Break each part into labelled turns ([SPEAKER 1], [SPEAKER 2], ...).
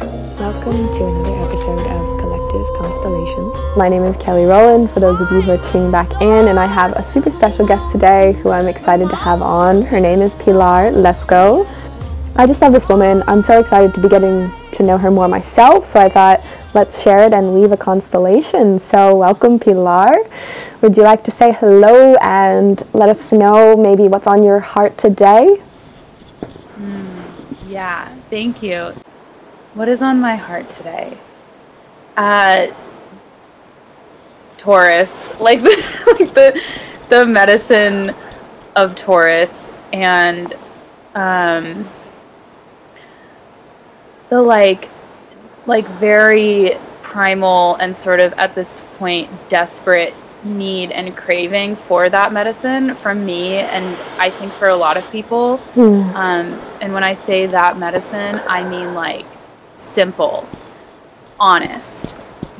[SPEAKER 1] Welcome to another episode of Collective Constellations.
[SPEAKER 2] My name is Kelly Rowland, for those of you who are tuning back in, and I have a super special guest today who I'm excited to have on. Her name is Pilar Lesko. I just love this woman. I'm so excited to be getting to know her more myself, so I thought let's share it and leave a constellation. So, welcome, Pilar. Would you like to say hello and let us know maybe what's on your heart today?
[SPEAKER 3] Hmm, yeah, thank you. What is on my heart today? Uh, Taurus, like the, like the the medicine of Taurus, and um, the like like very primal and sort of at this point desperate need and craving for that medicine from me and I think for a lot of people.
[SPEAKER 2] Hmm.
[SPEAKER 3] Um, and when I say that medicine, I mean like simple, honest,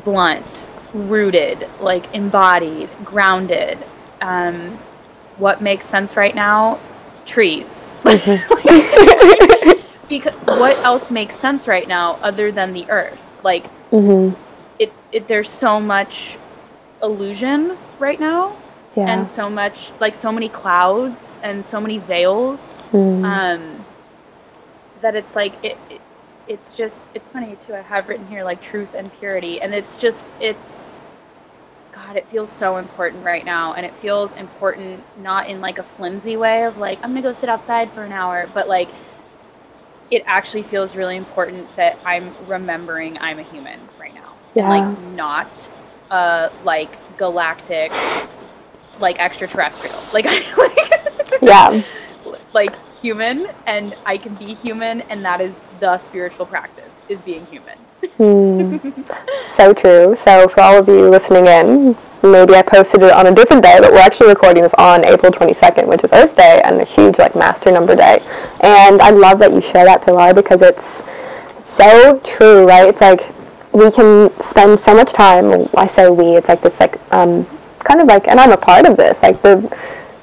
[SPEAKER 3] blunt, rooted, like embodied, grounded. Um, what makes sense right now? Trees. because what else makes sense right now other than the earth? Like
[SPEAKER 2] Mm-hmm.
[SPEAKER 3] it, it there's so much illusion right now
[SPEAKER 2] Yeah.
[SPEAKER 3] and so much like so many clouds and so many veils
[SPEAKER 2] Mm.
[SPEAKER 3] um that it's like it, it it's just it's funny too i have written here like truth and purity and it's just it's god it feels so important right now and it feels important not in like a flimsy way of like i'm gonna go sit outside for an hour but like it actually feels really important that i'm remembering i'm a human right now
[SPEAKER 2] Yeah.
[SPEAKER 3] like not uh like galactic like extraterrestrial like i like
[SPEAKER 2] yeah.
[SPEAKER 3] like human and I can be human and that is the spiritual practice is being human.
[SPEAKER 2] Hmm. So true. So for all of you listening in, maybe I posted it on a different day, but we're actually recording this on April 22nd, which is Earth Day and a huge like master number day. And I love that you share that, Pilar, because it's so true, right? It's like we can spend so much time. I say we. It's like this, like um, kind of like, and I'm a part of this, like the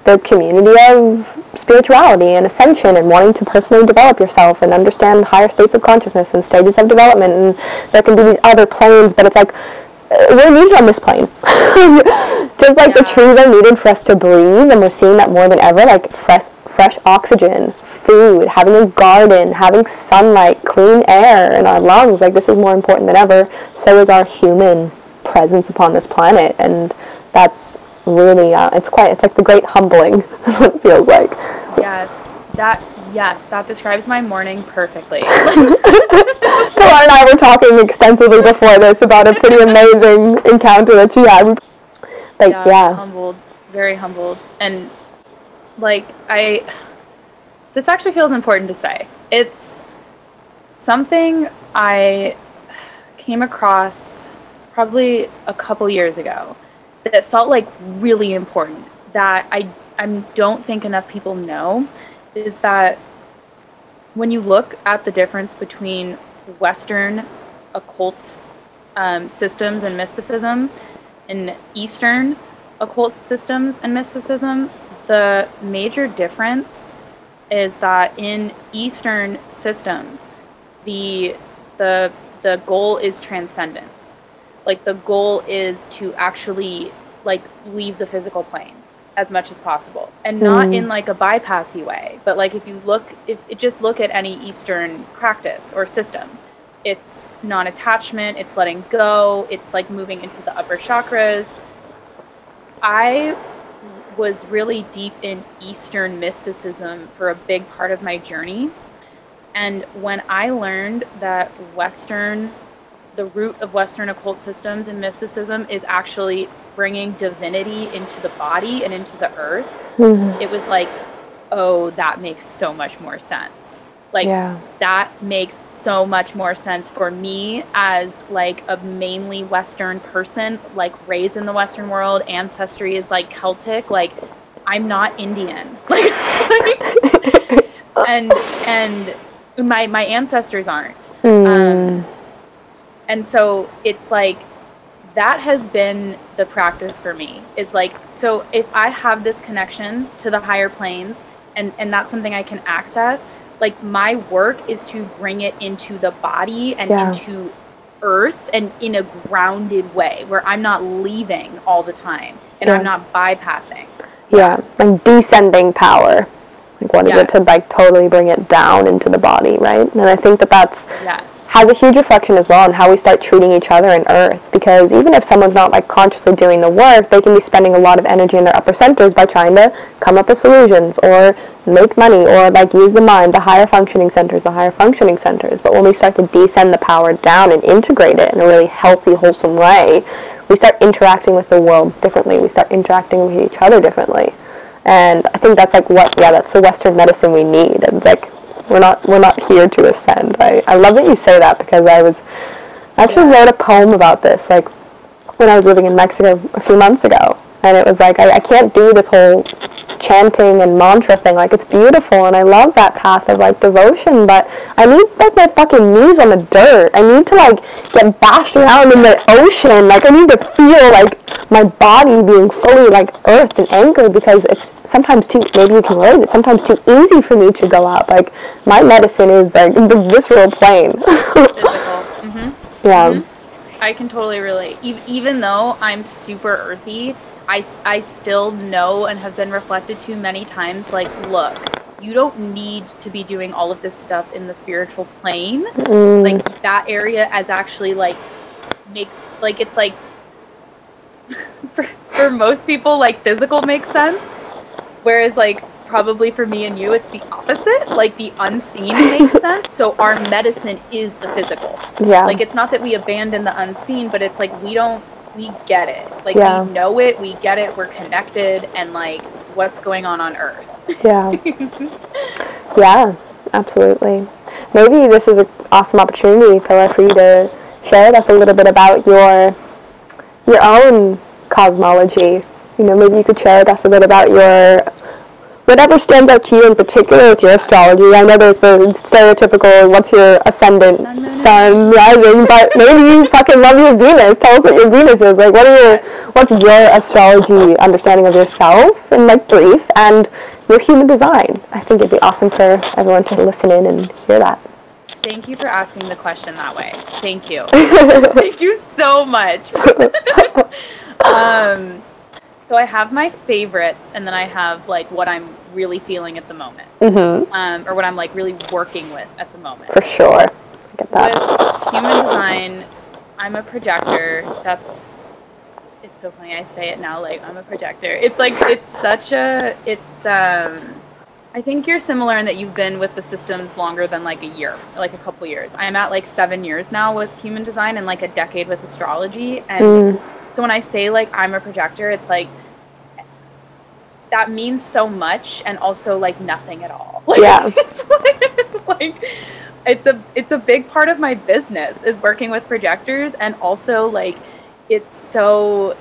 [SPEAKER 2] the community of spirituality and ascension and wanting to personally develop yourself and understand higher states of consciousness and stages of development and there can be these other planes but it's like uh, we're needed on this plane. Just like the trees are needed for us to breathe and we're seeing that more than ever like fresh fresh oxygen food having a garden having sunlight clean air in our lungs like this is more important than ever. So is our human presence upon this planet and that's really uh, it's quite it's like the great humbling is what it feels like.
[SPEAKER 3] Yes, that yes, that describes my morning perfectly.
[SPEAKER 2] Pilar and I were talking extensively before this about a pretty amazing encounter that she had like yeah,
[SPEAKER 3] humbled, very humbled. And like I this actually feels important to say. It's something I came across probably a couple years ago that felt like really important that I I don't think enough people know is that when you look at the difference between Western occult um, systems and mysticism and Eastern occult systems and mysticism, the major difference is that in Eastern systems, the the the goal is transcendence. Like the goal is to actually like leave the physical plane as much as possible. And not
[SPEAKER 2] Mm.
[SPEAKER 3] in like a bypassy way but like if you look if it just look at any eastern practice or system. It's non-attachment it's letting go it's like moving into the upper chakras. I was really deep in eastern mysticism for a big part of my journey. And when i learned that western the root of western occult systems and mysticism is actually bringing divinity into the body and into the earth.
[SPEAKER 2] Mhm.
[SPEAKER 3] it was like oh that makes so much more sense. Like
[SPEAKER 2] yeah.
[SPEAKER 3] that makes so much more sense for me as like a mainly western person like raised in the western world ancestry is like celtic like i'm not indian. Like and and my my ancestors aren't.
[SPEAKER 2] Mm.
[SPEAKER 3] um, and so it's like that has been the practice for me is like so if i have this connection to the higher planes and and that's something i can access like my work is to bring it into the body and
[SPEAKER 2] Yeah.
[SPEAKER 3] into earth and in a grounded way where I'm not leaving all the time and
[SPEAKER 2] Yeah.
[SPEAKER 3] I'm not bypassing.
[SPEAKER 2] Yeah, like descending power. Like what is it to like totally bring it down into the body, right? And I think that that's
[SPEAKER 3] Yes.
[SPEAKER 2] Has a huge reflection as well on how we start treating each other in earth. Because even if someone's not like consciously doing the work they can be spending a lot of energy in their upper centers by trying to come up with solutions or make money or like use the mind the higher functioning centers the higher functioning centers. But when we start to descend the power down and integrate it in a really healthy wholesome way we start interacting with the world differently. We start interacting with each other differently. And I think that's like what yeah that's the Western medicine we need. It's like we're not we're not here to ascend. I, I love that you say that because I was I actually wrote a poem about this like when I was living in Mexico a few months ago. And it was like I, I can't do this whole chanting and mantra thing. Like it's beautiful and I love that path of like devotion, but I need like my fucking knees on the dirt. I need to like get bashed around in the ocean. Like I need to feel like my body being fully like earthed and anchored because it's sometimes too maybe you can relate it's sometimes too easy for me to go out. Like my medicine is like the visceral plane.
[SPEAKER 3] Physical. hmm
[SPEAKER 2] yeah.
[SPEAKER 3] I can totally relate. E- even though I'm super earthy, I, I still know and have been reflected to many times like, look, you don't need to be doing all of this stuff in the spiritual plane.
[SPEAKER 2] Mm,
[SPEAKER 3] Like, that area as actually, like, makes, like, it's like, for, for most people, like, physical makes sense. Whereas, like, probably for me and you, it's the opposite. Like, the unseen makes sense. So, our medicine is the physical
[SPEAKER 2] yeah.
[SPEAKER 3] like it's not that we abandon the unseen but it's like we don't we get it like
[SPEAKER 2] Yeah.
[SPEAKER 3] we know it we get it we're connected and like what's going on on earth
[SPEAKER 2] Yeah. yeah, absolutely. Maybe this is an awesome opportunity, Pilar, for you to share with us a little bit about your your own cosmology. You know, maybe you could share with us a bit about your whatever stands out to you in particular with your astrology. I know there's the stereotypical what's your ascendant
[SPEAKER 3] Sun,
[SPEAKER 2] rising, but maybe you fucking love your Venus. Tell us what your Venus is. Like what are your what's your astrology understanding of yourself in like brief and your human design. I think it'd be awesome for everyone to listen in and hear that.
[SPEAKER 3] thank you for asking the question that way thank you thank you so much um so i have my favorites and then i have like what i'm really feeling at the moment
[SPEAKER 2] Mm-hmm.
[SPEAKER 3] um, or what i'm like really working with at the moment
[SPEAKER 2] For sure. I get that.
[SPEAKER 3] with human design, I'm a projector. That's it's so funny I say it now like I'm a projector. It's like it's such a it's um I think you're similar in that you've been with the systems longer than like a year, like a couple years. I'm at like 7 years now with human design and like a decade with astrology and
[SPEAKER 2] Mm,
[SPEAKER 3] so when I say like I'm a projector, it's like that means so much and also like nothing at all. Like,
[SPEAKER 2] Yeah.
[SPEAKER 3] it's like, like it's a it's a big part of my business is working with projectors and also like it's so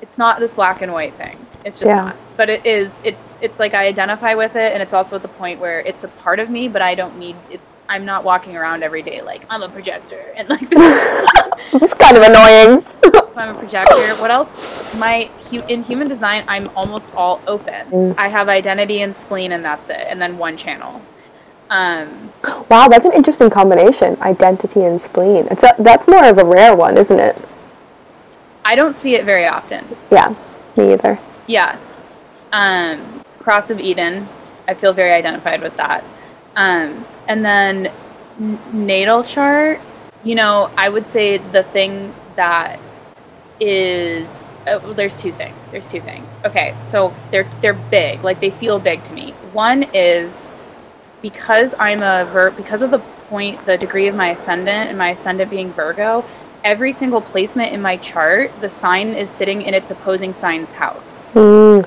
[SPEAKER 3] it's not this black and white thing. It's just
[SPEAKER 2] Yeah.
[SPEAKER 3] not. But it is it's it's like I identify with it and it's also at the point where it's a part of me but I don't need it's I'm not walking around every day like I'm a projector and like
[SPEAKER 2] it's kind of annoying.
[SPEAKER 3] so I'm a projector. What else? My hu- in human design, I'm almost all open.
[SPEAKER 2] Mm.
[SPEAKER 3] I have identity and spleen, and that's it, and then one channel. Um,
[SPEAKER 2] wow, that's an interesting combination. Identity and spleen. It's a, that's more of a rare one, isn't it?
[SPEAKER 3] I don't see it very often.
[SPEAKER 2] Yeah, me either.
[SPEAKER 3] Yeah. Um, Cross of Eden. I feel very identified with that. Um, and then n- natal chart. You know, I would say the thing that is uh, well, there's two things. There's two things. Okay, so they're they're big. Like they feel big to me. One is because I'm a ver- because of the point, the degree of my ascendant, and my ascendant being Virgo. Every single placement in my chart, the sign is sitting in its opposing sign's house.
[SPEAKER 2] Mm,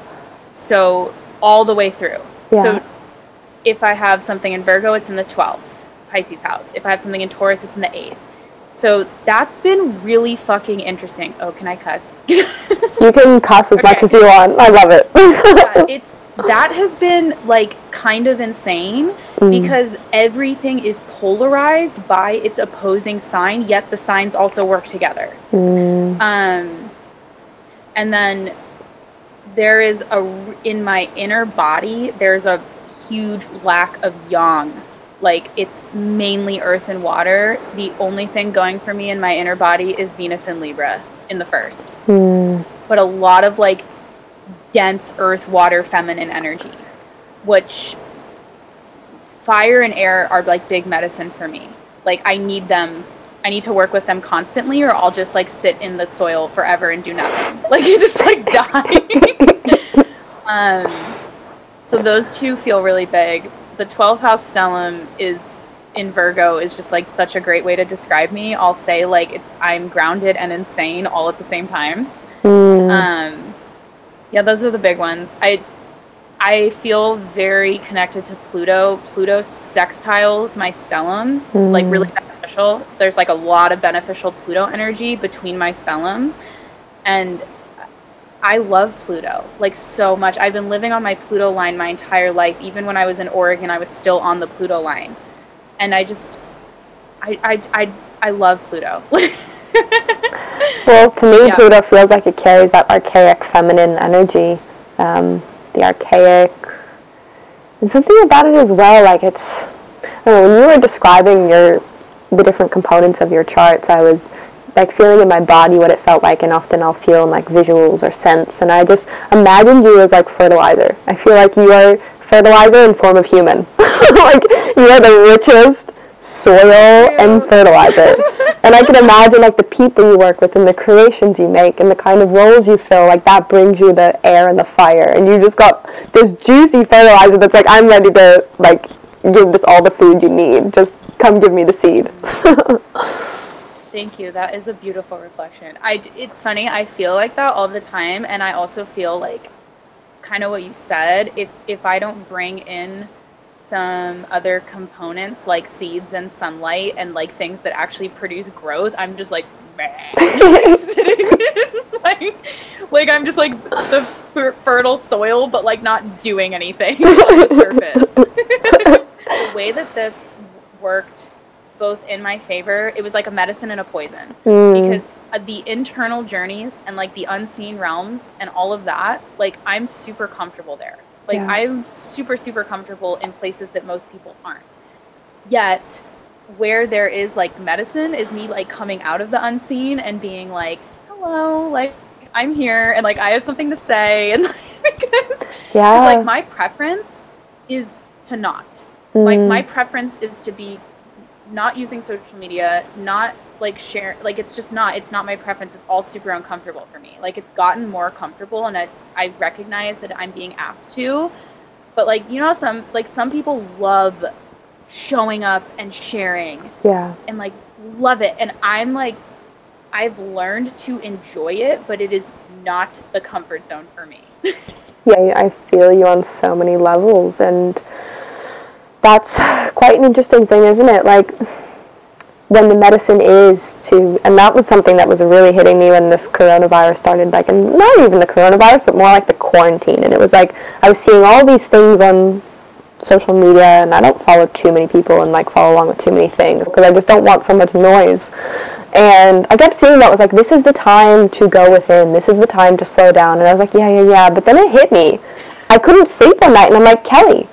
[SPEAKER 3] So all the way through.
[SPEAKER 2] Yeah.
[SPEAKER 3] So if I have something in Virgo, it's in the 12th Pisces house. If I have something in Taurus, it's in the 8th. So that's been really fucking interesting. Oh, can I cuss?
[SPEAKER 2] you can cuss as much as you want. I love it.
[SPEAKER 3] yeah, it's that has been like kind of insane
[SPEAKER 2] Mm.
[SPEAKER 3] because everything is polarized by its opposing sign, yet the signs also work together.
[SPEAKER 2] Mm,
[SPEAKER 3] Um, and then there is a in my inner body. There's a huge lack of yang. Like it's mainly earth and water. The only thing going for me in my inner body is Venus and Libra in the first.
[SPEAKER 2] Mm.
[SPEAKER 3] But a lot of like dense earth, water, feminine energy, which fire and air are like big medicine for me. Like I need them I need to work with them constantly or I'll just like sit in the soil forever and do nothing. Like you just like die. um so those two feel really big. The 12th house stellium is in Virgo is just like such a great way to describe me. I'll say like it's I'm grounded and insane all at the same time.
[SPEAKER 2] Mm.
[SPEAKER 3] Um yeah, those are the big ones. I I feel very connected to Pluto. Pluto sextiles my stellium,
[SPEAKER 2] Mm.
[SPEAKER 3] like really beneficial. There's like a lot of beneficial Pluto energy between my stellium. And I love Pluto like so much. I've been living on my Pluto line my entire life. Even when I was in Oregon, I was still on the Pluto line. And I just I I I, I love Pluto.
[SPEAKER 2] Well, to me,
[SPEAKER 3] Yeah.
[SPEAKER 2] Pluto feels like it carries that archaic feminine energy, um, the archaic, and something about it as well. Like it's, I don't know, when you were describing your the different components of your charts, I was like feeling in my body what it felt like, and often I'll feel in like visuals or scents, and I just imagined you as like fertilizer. I feel like you are fertilizer in form of human. like you are the richest soil and fertilizer. and I can imagine like the people you work with and the creations you make and the kind of roles you fill, like that brings you the air and the fire. And you just got this juicy fertilizer that's like, I'm ready to like give this all the food you need. Just come give me the seed.
[SPEAKER 3] Thank you. That is a beautiful reflection. I, it's funny. I feel like that all the time, and I also feel like kind of what you said. If if I don't bring in some other components like seeds and sunlight and like things that actually produce growth, I'm just like sitting in, like like I'm just like the fer- fertile soil, but like not doing anything on the surface. the way that this worked both in my favor, it was like a medicine and a poison
[SPEAKER 2] Mm.
[SPEAKER 3] because uh, the internal journeys and like the unseen realms and all of that, like I'm super comfortable there. Like
[SPEAKER 2] Yeah.
[SPEAKER 3] I'm super super comfortable in places that most people aren't. Yet where there is like medicine is me like coming out of the unseen and being like, "Hello, like I'm here and like I have something to say." And like, because 'cause,
[SPEAKER 2] yeah.
[SPEAKER 3] like my preference is to not. Like
[SPEAKER 2] Mm.
[SPEAKER 3] my preference is to be not using social media, not like share like it's just not it's not my preference. It's all super uncomfortable for me. Like it's gotten more comfortable and it's I recognize that I'm being asked to. But like you know some like some people love showing up and sharing
[SPEAKER 2] yeah.
[SPEAKER 3] and like love it and I'm like I've learned to enjoy it, but it is not the comfort zone for me.
[SPEAKER 2] Yeah, I feel you on so many levels, and that's quite an interesting thing, isn't it? Like, when the medicine is to, and that was something that was really hitting me when this coronavirus started, like, and not even the coronavirus, but more like the quarantine. And it was like, I was seeing all these things on social media, and I don't follow too many people and like follow along with too many things because I just don't want so much noise. And I kept seeing that was like, this is the time to go within. This is the time to slow down. And I was like, yeah, yeah, yeah. But then it hit me. I couldn't sleep one night, and I'm like, Kelly,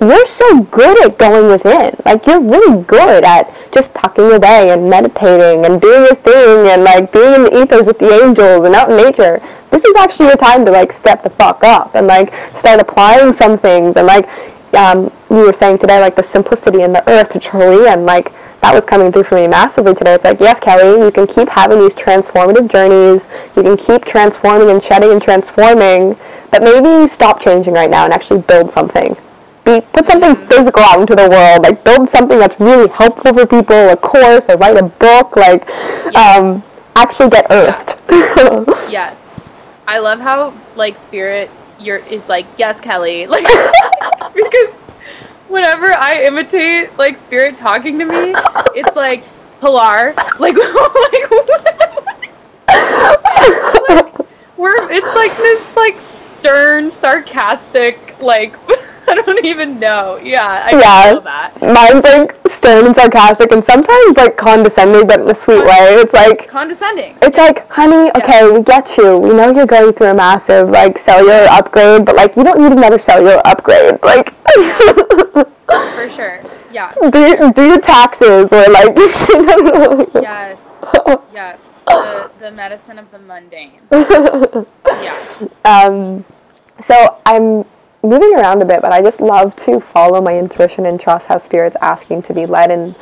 [SPEAKER 2] you're so good at going within. Like, you're really good at just tucking away and meditating and doing your thing and like being in the ethers with the angels and out in nature. This is actually your time to like step the fuck up and like start applying some things and like um, you were saying today, like the simplicity in the earth, truly, and like that was coming through for me massively today. It's like, yes, Kelly, you can keep having these transformative journeys. You can keep transforming and shedding and transforming, but maybe stop changing right now and actually build something. Be, put something physical out into the world. Like build something that's really helpful for people, a course, or write a book. Like, um, actually get earthed.
[SPEAKER 3] Yes. I love how like spirit you're is like, yes, Kelly. Like because whenever I imitate like spirit talking to me, it's like Pilar. Like like we're it's like this like stern, sarcastic, like I don't even know. Yeah, I
[SPEAKER 2] Yeah.
[SPEAKER 3] feel that.
[SPEAKER 2] Mine's like stern and sarcastic and sometimes like condescending, but in a sweet way. It's like
[SPEAKER 3] Condescending.
[SPEAKER 2] it's like, honey, okay, we get you. We know you're going through a massive like cellular upgrade, but like you don't need another cellular upgrade. Like
[SPEAKER 3] For sure. Yeah.
[SPEAKER 2] do your, do your taxes or like
[SPEAKER 3] Yes. Yes. The, the medicine of the mundane. Yeah.
[SPEAKER 2] um, so I'm moving around a bit, but I just love to follow my intuition and trust how spirit's asking to be led in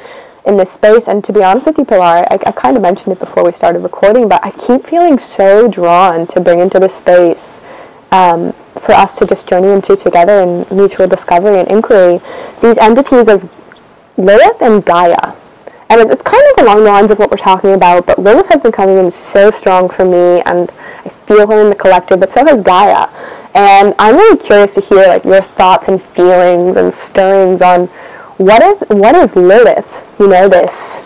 [SPEAKER 2] in this space. And to be honest with you, Pilar, I, I kind of mentioned it before we started recording, but I keep feeling so drawn to bring into this space um, for us to just journey into together in mutual discovery and inquiry these entities of Lilith and Gaia. And it's, it's kind of along the lines of what we're talking about, but Lilith has been coming in so strong for me, and I feel her in the collective, but so has Gaia. And I'm really curious to hear like your thoughts and feelings and stirrings on what is what is Lilith? You know this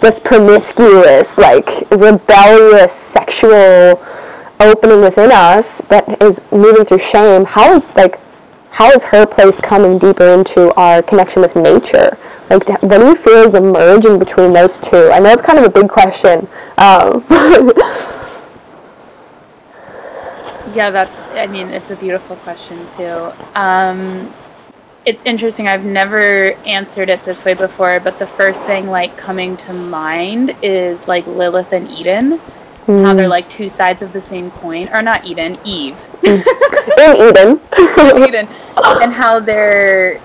[SPEAKER 2] this promiscuous, like rebellious, sexual opening within us that is moving through shame. How is like how is her place coming deeper into our connection with nature? Like, what do you feel is the merging between those two? I know it's kind of a big question. Um,
[SPEAKER 3] Yeah, that's, I mean, it's a beautiful question too. Um, it's interesting. I've never answered it this way before, but the first thing like coming to mind is like Lilith and Eden. How they're like two sides of the same coin, or not Eden, Eve.
[SPEAKER 2] in Eden.
[SPEAKER 3] Eden, and how they're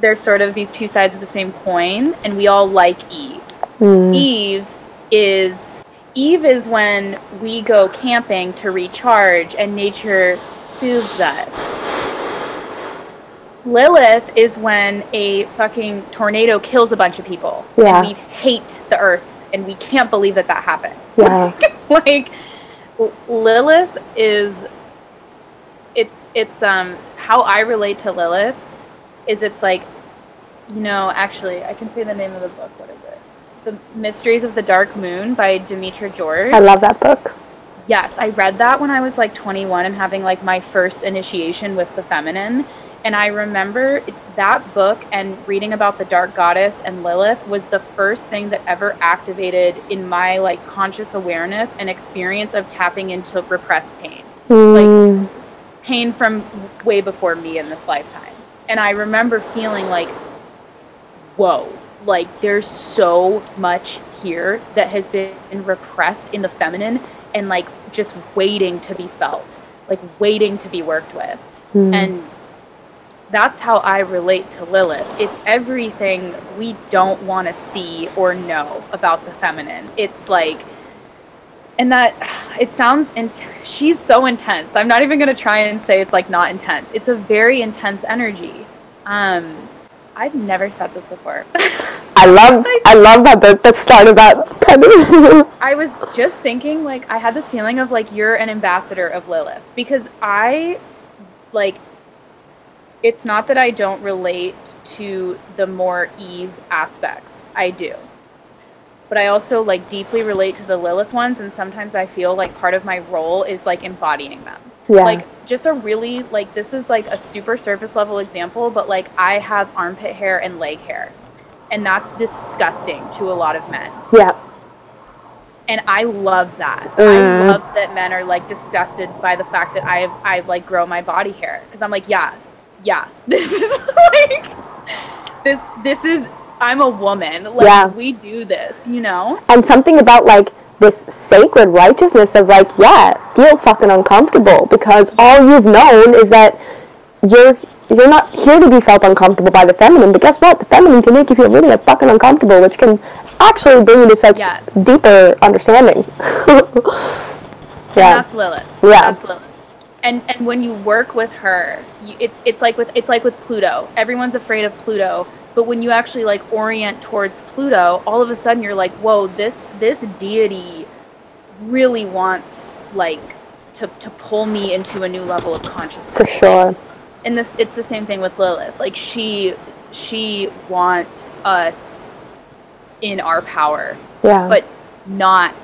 [SPEAKER 3] they're sort of these two sides of the same coin, and we all like Eve. Eve is Eve is when we go camping to recharge and nature soothes us. Lilith is when a fucking tornado kills a bunch of people
[SPEAKER 2] Yeah.
[SPEAKER 3] and we hate the earth and we can't believe that that happened.
[SPEAKER 2] yeah.
[SPEAKER 3] like Lilith is it's it's um how I relate to Lilith is it's like you know actually I can say the name of the book what is it the Mysteries of the Dark Moon by Demetra George
[SPEAKER 2] I love that book.
[SPEAKER 3] Yes, I read that when I was like 21 and having like my first initiation with the feminine. And I remember that book and reading about the dark goddess and Lilith was the first thing that ever activated in my like conscious awareness and experience of tapping into repressed pain.
[SPEAKER 2] Mm,
[SPEAKER 3] Pain from way before me in this lifetime. And I remember feeling like, whoa, like there's so much here that has been repressed in the feminine and like just waiting to be felt, like waiting to be worked with. And that's how I relate to Lilith. It's everything we don't want to see or know about the feminine. It's like, and that it sounds int- she's so intense. I'm not even going to try and say it's like not intense. It's a very intense energy. Um, I've never said this before.
[SPEAKER 2] I love I love that book that started that.
[SPEAKER 3] I was just thinking, like, I had this feeling of like you're an ambassador of Lilith because I, like, it's not that I don't relate to the more Eve aspects. I do. But I also like deeply relate to the Lilith ones, and sometimes I feel like part of my role is like embodying them.
[SPEAKER 2] Yeah.
[SPEAKER 3] Like, just a really, like, this is like a super surface level example, but like, I have armpit hair and leg hair. And that's disgusting to a lot of men
[SPEAKER 2] yeah.
[SPEAKER 3] and I love that. I
[SPEAKER 2] Mm.
[SPEAKER 3] love that men are like disgusted by the fact that I have I like grow my body hair because I'm like, yeah, yeah, this is like this this is I'm a woman. Like
[SPEAKER 2] Yeah.
[SPEAKER 3] we do this, you know?
[SPEAKER 2] and something about like this sacred righteousness of like yeah feel fucking uncomfortable because all you've known is that you're you're not here to be felt uncomfortable by the feminine but guess what the feminine can make you feel really fucking uncomfortable which can actually bring you to such
[SPEAKER 3] Yes.
[SPEAKER 2] deeper understanding
[SPEAKER 3] And
[SPEAKER 2] yeah
[SPEAKER 3] that's Lilith.
[SPEAKER 2] Yeah.
[SPEAKER 3] That's Lilith. And and when you work with her, you, it's it's like with it's like with Pluto. Everyone's afraid of Pluto, but when you actually like orient towards Pluto, all of a sudden you're like, whoa, this this deity really wants like to to pull me into a new level of consciousness.
[SPEAKER 2] for sure
[SPEAKER 3] And this it's the same thing with Lilith. Like she she wants us in our power
[SPEAKER 2] yeah
[SPEAKER 3] but not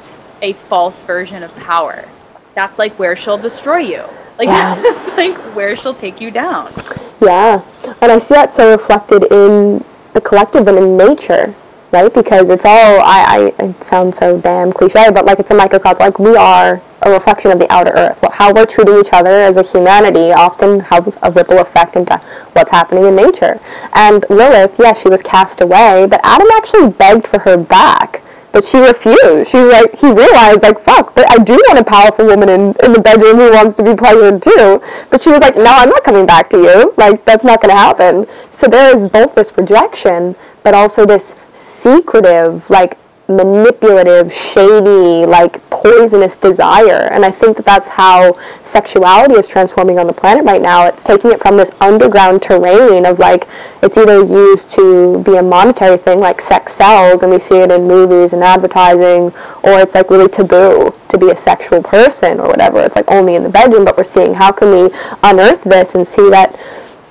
[SPEAKER 3] a false version of power. That's like where she'll destroy you. Like
[SPEAKER 2] Yeah.
[SPEAKER 3] that's like where she'll take you down.
[SPEAKER 2] Yeah, and I see that so reflected in the collective and in nature, right? Because it's all, I, I, it sounds so damn cliche, but like it's a microcosm, like we are a reflection of the outer earth. How we're treating each other as a humanity often has a ripple effect into what's happening in nature. And Lilith, yes, yeah, she was cast away, but Adam actually begged for her back. But she refused. She like he realized like fuck, but I do want a powerful woman in, in the bedroom who wants to be pleasured too. But she was like, no, I'm not coming back to you. Like that's not going to happen. So there is both this rejection, but also this secretive like manipulative, shady, like poisonous desire. And I think that that's how sexuality is transforming on the planet right now. It's taking it from this underground terrain of like, it's either used to be a monetary thing like sex sells and we see it in movies and advertising, or it's like really taboo to be a sexual person or whatever. It's like only in the bedroom, but we're seeing how can we unearth this and see that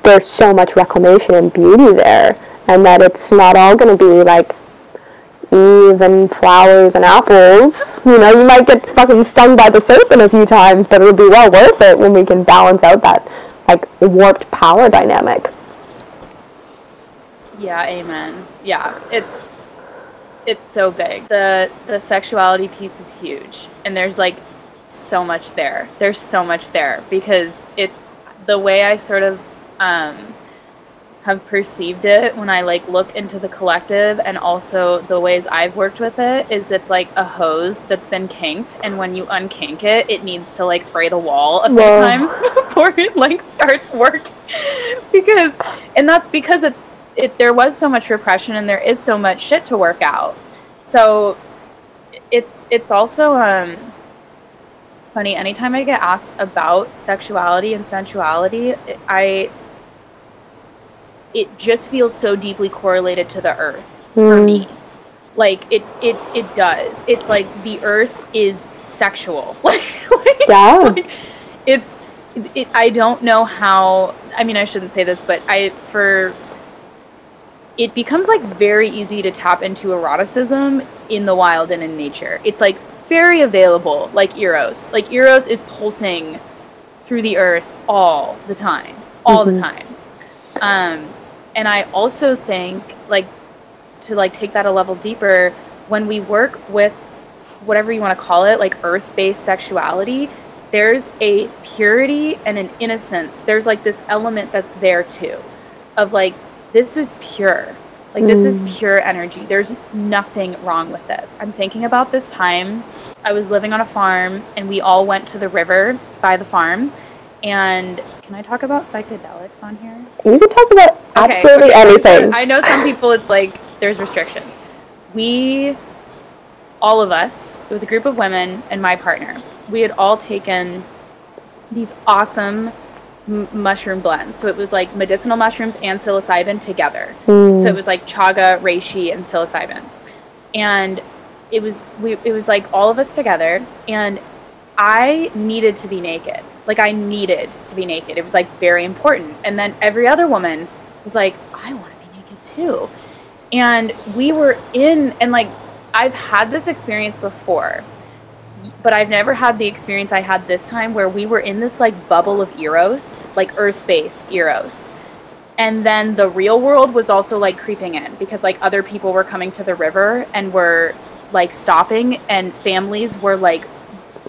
[SPEAKER 2] there's so much reclamation and beauty there and that it's not all going to be like And flowers and apples. You know, you might get fucking stung by the serpent a few times, but it'll be well worth it when we can balance out that like warped power dynamic.
[SPEAKER 3] Yeah, amen. Yeah, it's it's so big. The the sexuality piece is huge, and there's like so much there. There's so much there because it the way I sort of um, have perceived it when I like look into the collective and also the ways I've worked with it is it's like a hose that's been kinked and when you unkink it it needs to like spray the wall a few Whoa. times before it like starts working because and that's because it's it there was so much repression and there is so much shit to work out so it's it's also um it's funny anytime I get asked about sexuality and sensuality I it just feels so deeply correlated to the earth for hmm. me. Like it, it, it does. It's like the earth is sexual. like,
[SPEAKER 2] yeah. Like,
[SPEAKER 3] it's. It, I don't know how. I mean, I shouldn't say this, but I for. It becomes like very easy to tap into eroticism in the wild and in nature. It's like very available, like Eros. Like Eros is pulsing through the earth all the time, all mm-hmm. the time. Um, and I also think like to like take that a level deeper when we work with whatever you want to call it like earth-based sexuality there's a purity and an innocence there's like this element that's there too of like this is pure like mm. this is mm. pure energy there's nothing wrong with this i'm thinking about this time i was living on a farm and we all went to the river by the farm and can I talk about psychedelics on here?
[SPEAKER 2] You can talk about absolutely okay, anything.
[SPEAKER 3] I know some people it's like there's restrictions. We, all of us, it was a group of women and my partner. We had all taken these awesome m- mushroom blends. So it was like medicinal mushrooms and psilocybin together. Mm. So it was like chaga, reishi, and psilocybin. And it was we it was like all of us together and I needed to be naked. Like I needed to be naked. It was like very important. And then every other woman was like, I want to be naked too. And we were in and like I've had this experience before, but I've never had the experience I had this time where we were in this like bubble of eros, like earth-based eros. And then the real world was also like creeping in because like other people were coming to the river and were like stopping and families were like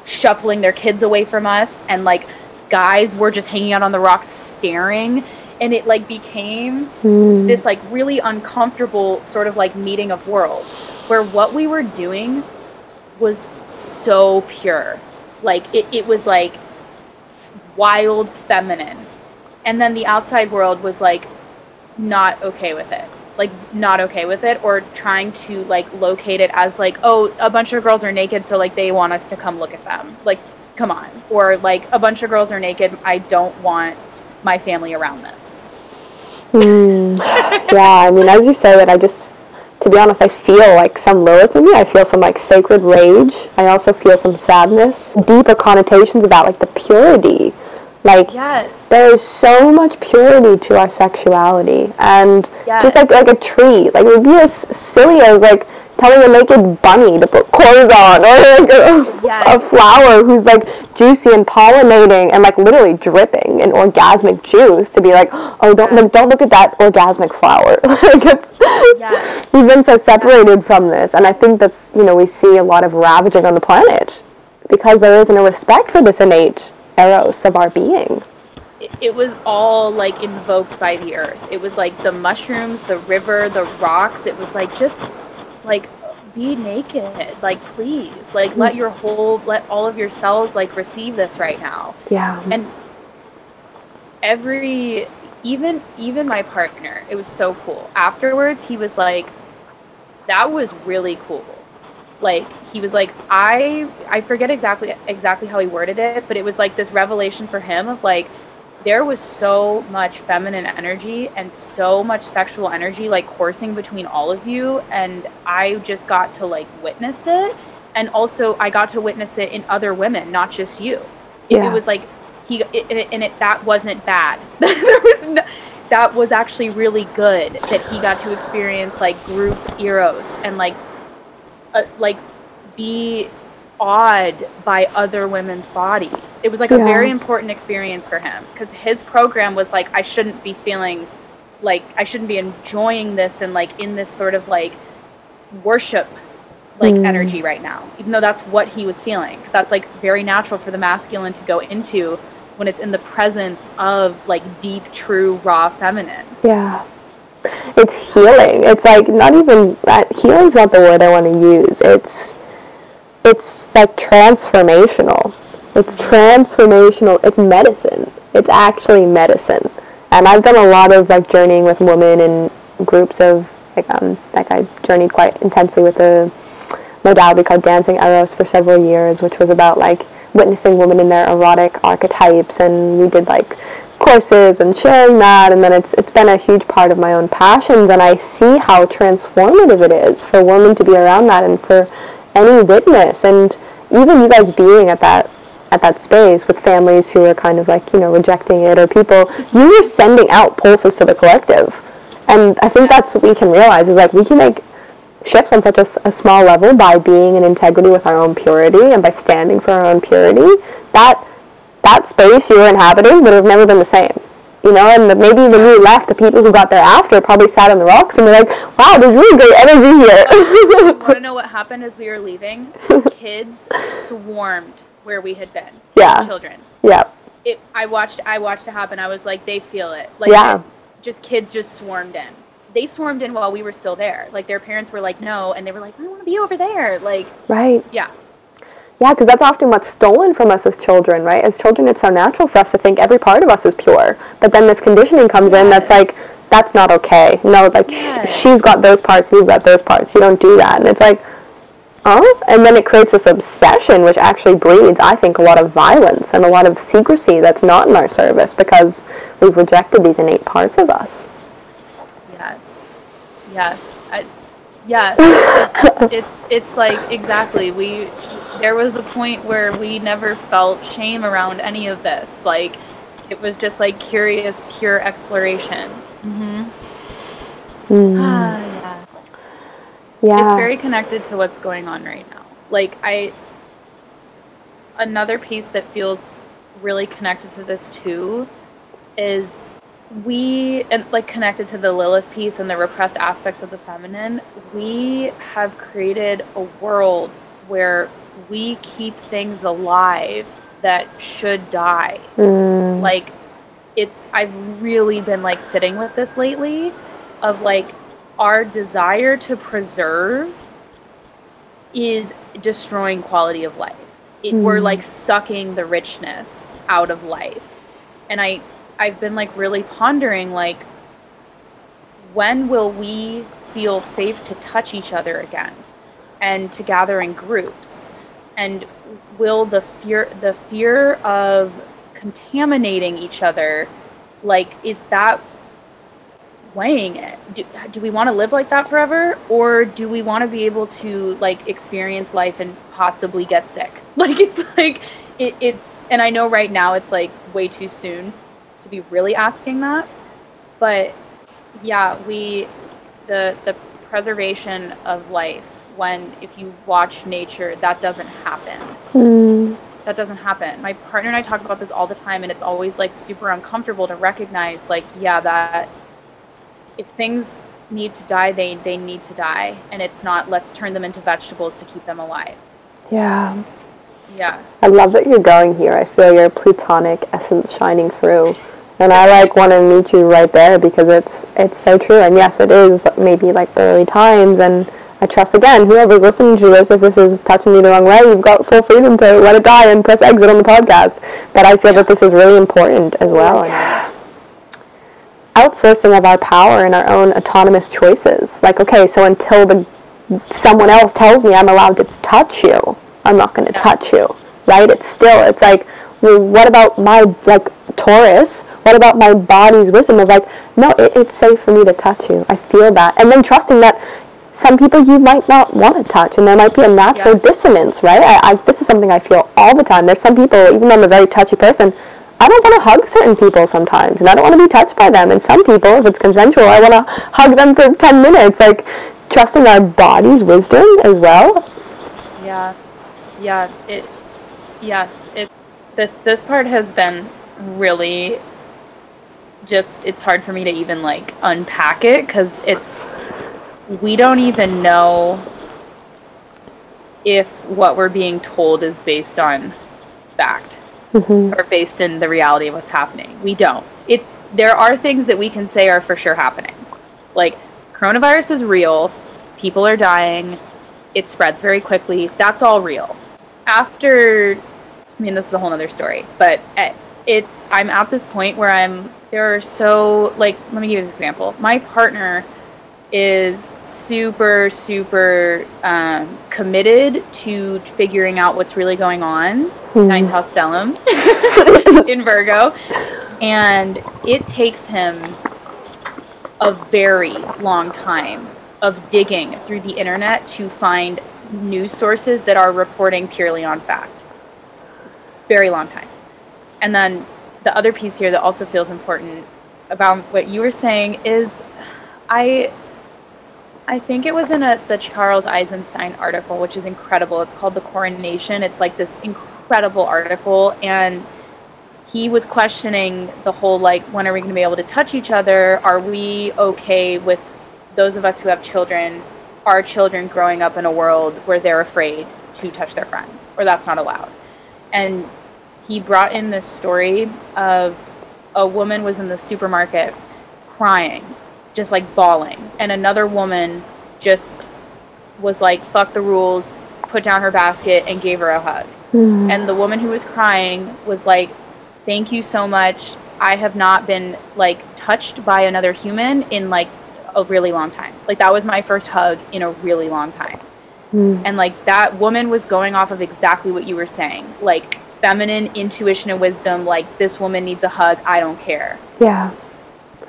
[SPEAKER 3] shuffling their kids away from us and like guys were just hanging out on the rocks staring and it like became mm. this like really uncomfortable sort of like meeting of worlds where what we were doing was so pure. Like it, it was like wild feminine. And then the outside world was like not okay with it like not okay with it or trying to like locate it as like oh a bunch of girls are naked so like they want us to come look at them. Like come on. Or like a bunch of girls are naked i don't want my family around this.
[SPEAKER 2] Mm. yeah i mean as you say that i just to be honest i feel like some lilith in me. I feel some like sacred rage. I also feel some sadness. Deeper connotations about like the purity like
[SPEAKER 3] yes.
[SPEAKER 2] there is so much purity to our sexuality, and yes. just like like a tree, like it would be as silly as like telling a naked bunny to put clothes on, or like a,
[SPEAKER 3] Yes.
[SPEAKER 2] a flower who's like juicy and pollinating and like literally dripping in orgasmic juice to be like, oh, don't look, don't look at that orgasmic flower. like it's,
[SPEAKER 3] Yes.
[SPEAKER 2] we've been so separated from this, and I think that's you know we see a lot of ravaging on the planet because there isn't a respect for this innate eros of our being.
[SPEAKER 3] it, it was all like invoked by the earth. It was like the mushrooms, the river, the rocks. It was like just like be naked, like please, like let your whole, let all of your cells like receive this right now.
[SPEAKER 2] Yeah.
[SPEAKER 3] And every, even even my partner, it was so cool. Afterwards, he was like, "That was really cool." Like he was like, "I I forget exactly exactly how he worded it, but it was like this revelation for him of like." there was so much feminine energy and so much sexual energy like coursing between all of you and i just got to like witness it and also i got to witness it in other women not just you it,
[SPEAKER 2] Yeah.
[SPEAKER 3] it was like he it, and it, and it that wasn't bad there was no, that was actually really good that he got to experience like group eros and like uh, like be awed by other women's bodies. It was like a very important experience for him because his program was like I shouldn't be feeling like I shouldn't be enjoying this and like in this sort of like worship like
[SPEAKER 2] Mm.
[SPEAKER 3] energy right now even though that's what he was feeling because that's like very natural for the masculine to go into when it's in the presence of like deep true raw feminine
[SPEAKER 2] Yeah. It's healing. It's like not even that healing's not the word I want to use. It's it's like transformational. It's transformational. It's medicine. It's actually medicine. And I've done a lot of like journeying with women in groups of like um like I journeyed quite intensely with a modality called Dancing Eros for several years, which was about like witnessing women in their erotic archetypes, and we did like courses and sharing that, and then it's it's been a huge part of my own passions, and I see how transformative it is for women to be around that, and for any witness, and even you guys being at that at that space with families who are kind of like you know rejecting it or people you were sending out pulses to the collective. And i think that's what we can realize is like we can make shifts on such a small level by being in integrity with our own purity and by standing for our own purity. That that space you were inhabiting would have never been the same you know? And the, maybe when you left the people who got there after probably sat on the rocks and were like wow there's really great energy here.
[SPEAKER 3] Want to know what happened as we were leaving? Kids swarmed where we had been.
[SPEAKER 2] Yeah.
[SPEAKER 3] children.
[SPEAKER 2] Yeah.
[SPEAKER 3] It i watched i watched it happen. I was like they feel it. Like
[SPEAKER 2] Yeah.
[SPEAKER 3] just kids just swarmed in. They swarmed in while we were still there. Like their parents were like no and they were like i want to be over there. Like
[SPEAKER 2] right.
[SPEAKER 3] yeah
[SPEAKER 2] Yeah, because that's often what's stolen from us as children, right? As children, it's so natural for us to think every part of us is pure. But then this conditioning comes in that's like, that's not okay. No, like, sh- she's got those parts, you've got those parts. You don't do that. And it's like, oh? And then it creates this obsession, which actually breeds, I think, a lot of violence and a lot of secrecy that's not in our service because we've rejected these innate parts of us.
[SPEAKER 3] yes yes I, yes it's, it's it's like exactly we there was a point where we never felt shame around any of this like it was just like curious pure exploration mm-hmm. ah, yeah
[SPEAKER 2] Yeah.
[SPEAKER 3] it's very connected to what's going on right now. Like I another piece that feels really connected to this too is we and like connected to the Lilith piece and the repressed aspects of the feminine, we have created a world where we keep things alive that should die.
[SPEAKER 2] Mm,
[SPEAKER 3] like it's i've really been like sitting with this lately of like our desire to preserve is destroying quality of life. It, we're
[SPEAKER 2] Mm.
[SPEAKER 3] like sucking the richness out of life. And i i've been like really pondering like when will we feel safe to touch each other again and to gather in groups and will the fear the fear of contaminating each other like is that weighing it? Do, do we want to live like that forever or do we want to be able to like experience life and possibly get sick? Like it's like it, it's and i know right now it's like way too soon to be really asking that but yeah we the the preservation of life when if you watch nature, that doesn't happen.
[SPEAKER 2] Mm.
[SPEAKER 3] That doesn't happen. My partner and I talk about this all the time, and it's always like super uncomfortable to recognize, like, yeah, that if things need to die, they, they need to die. And it's not, let's turn them into vegetables to keep them alive.
[SPEAKER 2] Yeah.
[SPEAKER 3] Yeah.
[SPEAKER 2] I love that you're going here. I feel your plutonic essence shining through. And I like want to meet you right there because it's it's so true. And yes, it is maybe like early times and I trust again, whoever's listening to this, if this is touching you the wrong way, you've got full freedom to let it die and press exit on the podcast. But I feel
[SPEAKER 3] Yeah.
[SPEAKER 2] that this is really important as well. And outsourcing of our power and our own autonomous choices. Like, okay, so until the someone else tells me I'm allowed to touch you, I'm not going to
[SPEAKER 3] Yes.
[SPEAKER 2] touch you, right? It's still, it's like, well, what about my like Taurus? What about my body's wisdom of like, no, it, it's safe for me to touch you. I feel that, and then trusting that some people you might not want to touch, and there might be a natural
[SPEAKER 3] Yes.
[SPEAKER 2] dissonance, right? I, I, this is something I feel all the time. There's some people, even though I'm a very touchy person, I don't want to hug certain people sometimes, and I don't want to be touched by them. And some people, if it's consensual, I want to hug them for 10 minutes. Like, trusting our body's wisdom as well.
[SPEAKER 3] Yeah, yeah, it, yes, it. This this part has been really just. It's hard for me to even like unpack it because it's. We don't even know if what we're being told is based on fact mm-hmm. or based in the reality of what's happening. We don't. It's there are things that we can say are for sure happening. Like coronavirus is real, people are dying, it spreads very quickly. That's all real. After I mean this is a whole other story, but it's I'm at this point where I'm there are so like let me give you an example. My partner is super super um, committed to figuring out what's really going on ninth house stellium in virgo. And it takes him a very long time of digging through the internet to find news sources that are reporting purely on fact. Very long time. And then the other piece here that also feels important about what you were saying is i I think it was in a the Charles Eisenstein article, which is incredible. It's called The Coronation. It's like this incredible article and he was questioning the whole like when are we going to be able to touch each other? Are we okay with those of us who have children, our children growing up in a world where they're afraid to touch their friends or that's not allowed. And he brought in this story of a woman was in the supermarket crying just like bawling. And another woman just was like fuck the rules put down her basket and gave her a hug. Mm. And the woman who was crying was like thank you so much. I have not been like touched by another human in like a really long time. Like that was my first hug in a really long time. Mm. And like that woman was going off of exactly what you were saying. Like feminine intuition and wisdom like this woman needs a hug. I don't care.
[SPEAKER 2] Yeah.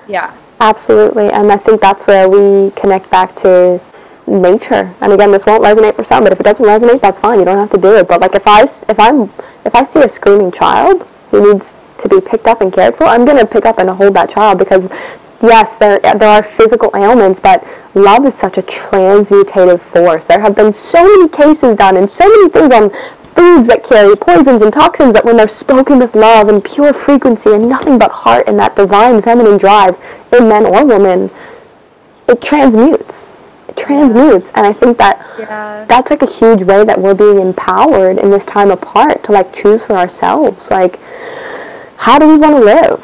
[SPEAKER 3] yeah
[SPEAKER 2] Absolutely, and I think that's where we connect back to nature. And again, this won't resonate for some, but if it doesn't resonate, that's fine. You don't have to do it. But like if I if I'm if I see a screaming child who needs to be picked up and cared for, I'm gonna pick up and hold that child because yes, there there are physical ailments, but love is such a transmutative force. There have been so many cases done and so many things on foods that carry poisons and toxins that when they're spoken with love and pure frequency and nothing but heart and that divine feminine drive in men or women, it transmutes. It transmutes. And I think that
[SPEAKER 3] yeah
[SPEAKER 2] that's like a huge way that we're being empowered in this time apart to like choose for ourselves. Like, how do we want to live?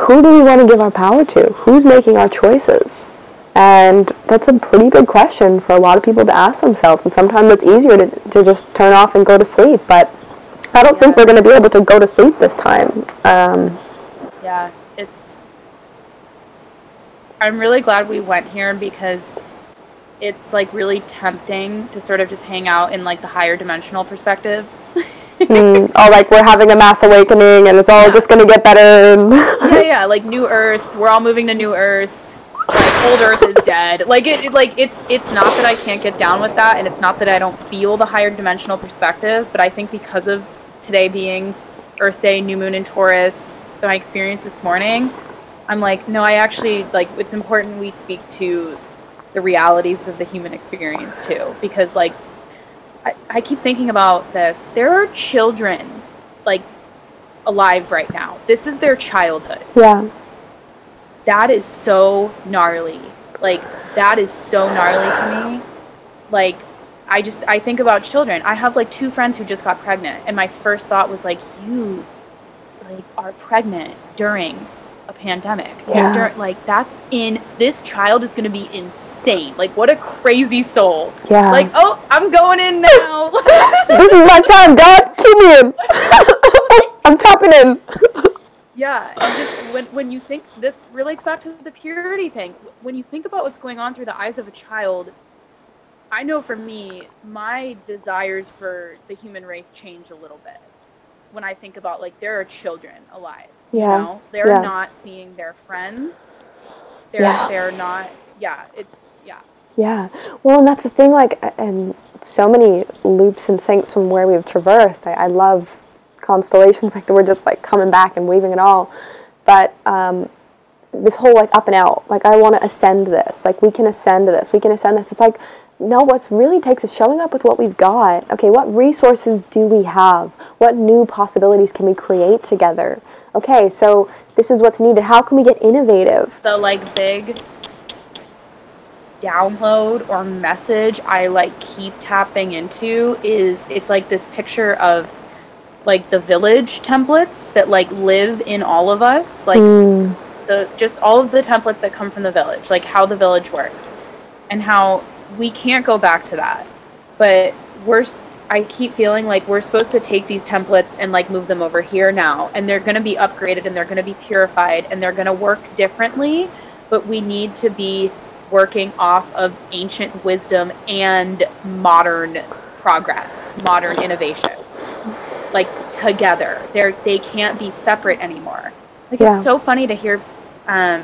[SPEAKER 2] Who do we want to give our power to? Who's making our choices? And that's a pretty big question for a lot of people to ask themselves. And sometimes it's easier to, to just turn off and go to sleep. But I don't think we're going to be able to go to sleep this time. Um,
[SPEAKER 3] yeah it's i'm really glad we went here because it's like really tempting to sort of just hang out in like the higher dimensional perspectives
[SPEAKER 2] mm, like we're having a mass awakening and it's all
[SPEAKER 3] Yeah.
[SPEAKER 2] just going to get better.
[SPEAKER 3] Yeah yeah like new earth we're all moving to new earth like old earth is dead. Like it, like it's it's not that i can't get down with that and it's not that i don't feel the higher dimensional perspectives but i think because of today being earth day new moon in taurus my experience this morning i'm like no i actually like it's important we speak to the realities of the human experience too because like I, I keep thinking about this. There are children like alive right now. This is their childhood.
[SPEAKER 2] Yeah.
[SPEAKER 3] That is so gnarly like that is so gnarly to me like i just i think about children i have like two friends who just got pregnant and my first thought was like you like are pregnant during a pandemic
[SPEAKER 2] Yeah.
[SPEAKER 3] Like that's in this child is going to be insane like what a crazy soul
[SPEAKER 2] Yeah.
[SPEAKER 3] like oh i'm going in now
[SPEAKER 2] this is my time, God. Keep me in. I'm tapping in.
[SPEAKER 3] Yeah, and just when when you think this relates back to the purity thing. When you think about what's going on through the eyes of a child, I know for me, my desires for the human race change a little bit. When I think about like there are children alive,
[SPEAKER 2] Yeah,
[SPEAKER 3] you know, they're
[SPEAKER 2] yeah.
[SPEAKER 3] not seeing their friends. They're
[SPEAKER 2] Yeah.
[SPEAKER 3] they're not. Yeah, it's yeah.
[SPEAKER 2] Yeah. Well, and that's the thing, like, and so many loops and sinks from where we've traversed. I, I love constellations, like, we're just, like, coming back and weaving it all. But um, this whole, like, up and out, like, I want to ascend this. Like, we can ascend this. We can ascend this. It's like, no, what's really takes is showing up with what we've got. Okay, what resources do we have? What new possibilities can we create together? Okay, so this is what's needed. How can we get innovative?
[SPEAKER 3] the like big download or message I like keep tapping into is it's like this picture of like the village templates that like live in all of us like
[SPEAKER 2] Mm,
[SPEAKER 3] the just all of the templates that come from the village like how the village works and how we can't go back to that. But we're I keep feeling like we're supposed to take these templates and like move them over here now and they're going to be upgraded and they're going to be purified and they're going to work differently but we need to be working off of ancient wisdom and modern progress modern innovation like together. They're they can't be separate anymore. Like
[SPEAKER 2] Yeah.
[SPEAKER 3] it's so funny to hear um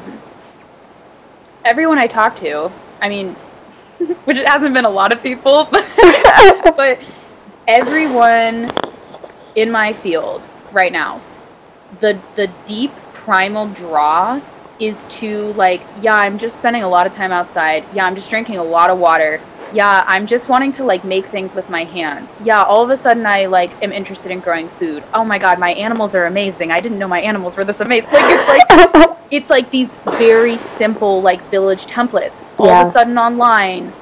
[SPEAKER 3] everyone i talk to i mean which it hasn't been a lot of people but, but everyone in my field right now the the deep primal draw is to like yeah i'm just spending a lot of time outside. Yeah i'm just drinking a lot of water yeah i'm just wanting to like make things with my hands. Yeah all of a sudden i like am interested in growing food. Oh my god my animals are amazing. I didn't know my animals were this amazing. Like it's like it's like these very simple like village templates. All of a sudden online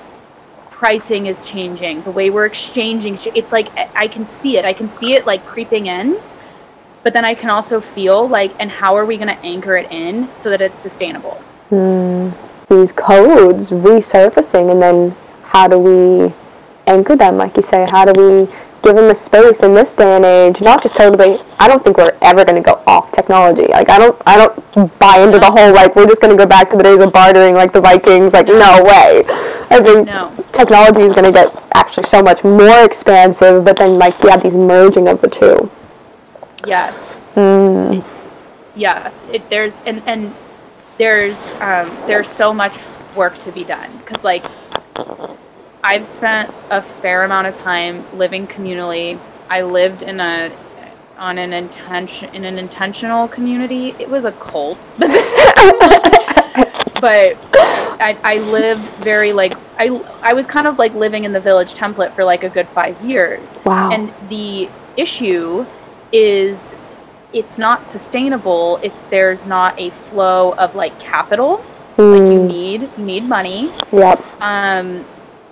[SPEAKER 3] pricing is changing. The way we're exchanging it's like I- i can see it. I can see it like creeping in but then i can also feel like and how are we going to anchor it in so that it's sustainable? Hmm.
[SPEAKER 2] These codes resurfacing and then how do we anchor them like you say? How do we give them a space in this day and age? Not just totally i don't think we're ever going to go off technology. Like i don't i don't buy into the whole like we're just going to go back to the days of bartering like the vikings like no way. I think
[SPEAKER 3] No.
[SPEAKER 2] technology is going to get actually so much more expansive but then like you have these merging of the two.
[SPEAKER 3] Yes. Yes. It there's and and there's um there's so much work to be done. Because like i've spent a fair amount of time living communally. I lived in a on an intention in an intentional community. It was a cult. But I, I lived very like I, I was kind of like living in the village template for like a good five years.
[SPEAKER 2] Wow.
[SPEAKER 3] and the issue is it's not sustainable if there's not a flow of like capital. Like you
[SPEAKER 2] Mm,
[SPEAKER 3] need you need money.
[SPEAKER 2] Yep.
[SPEAKER 3] Um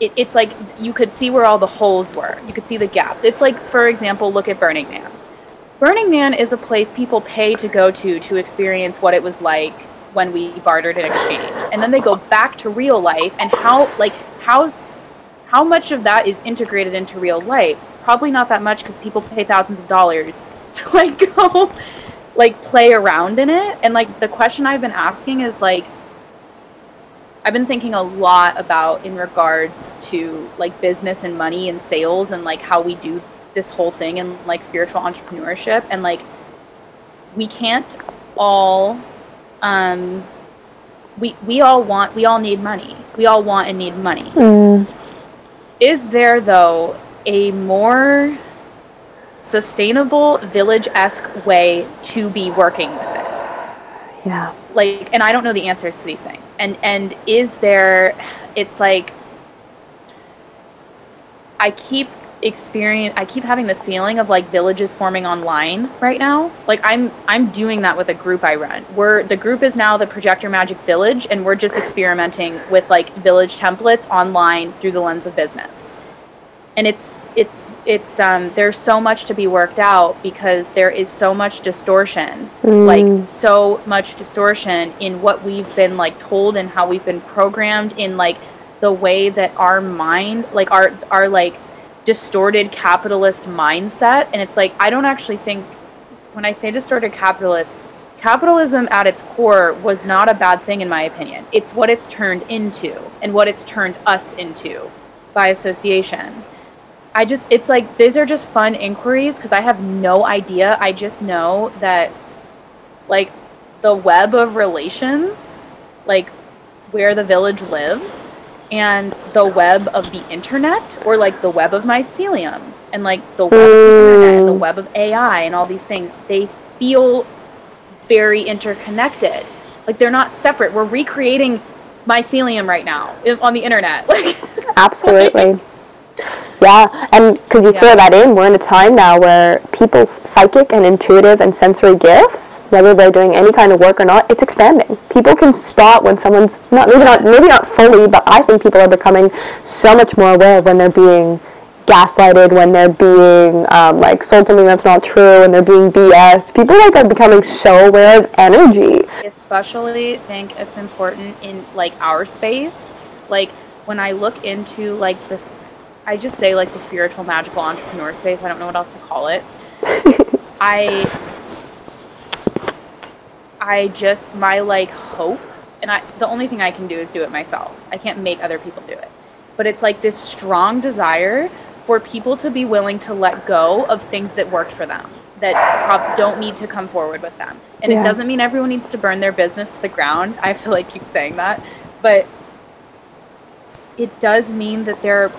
[SPEAKER 3] it, it's like you could see where all the holes were. You could see the gaps. It's like for example look at burning man. Burning man is a place people pay to go to to experience what it was like when we bartered and exchanged and then they go back to real life and how like how's how much of that is integrated into real life? Probably not that much because people pay thousands of dollars to like go like play around in it. And like the question i've been asking is like I've been thinking a lot about in regards to like business and money and sales and like how we do this whole thing and like spiritual entrepreneurship and like we can't all um we we all want we all need money. We all want and need money.
[SPEAKER 2] mm,
[SPEAKER 3] Is there though a more sustainable village-esque way to be working with it?
[SPEAKER 2] yeah
[SPEAKER 3] like and i don't know the answers to these things and and is there it's like I keep experience I keep having this feeling of like villages forming online right now. Like I'm I'm doing that with a group I run. We're the group is now the Projector Magic Village and we're just experimenting with like village templates online through the lens of business. And it's it's it's um there's so much to be worked out because there is so much distortion. Like so much distortion in what we've been like told and how we've been programmed in like the way that our mind like our our like distorted capitalist mindset. And it's like I don't actually think when I say distorted capitalist capitalism at its core was not a bad thing in my opinion. It's what it's turned into and what it's turned us into by association I just it's like these are just fun inquiries because I have no idea I just know that like the web of relations like where the village lives and the web of the internet or like the web of mycelium and like the web of the internet and the web of AI and all these things, they feel very interconnected. Like they're not separate. We're recreating mycelium right now on the internet. Like
[SPEAKER 2] Absolutely. Yeah, and because you throw that in, we're in a time now where people's psychic and intuitive and sensory gifts, whether they're doing any kind of work or not, it's expanding. People can spot when someone's not maybe not maybe not fully, but I think people are becoming so much more aware of when they're being gaslighted, when they're being um, like sold something that's not true, when they're being BS. People like are becoming so aware of energy.
[SPEAKER 3] especially think it's important in like our space like when i look into like this i just say like the spiritual magical entrepreneur space. I don't know what else to call it. I i just my like hope and i the only thing i can do is do it myself. I can't make other people do it. But it's like this strong desire for people to be willing to let go of things that worked for them that don't need to come forward with them. And
[SPEAKER 2] Yeah.
[SPEAKER 3] it doesn't mean everyone needs to burn their business to the ground. I have to like keep saying that. But it does mean that there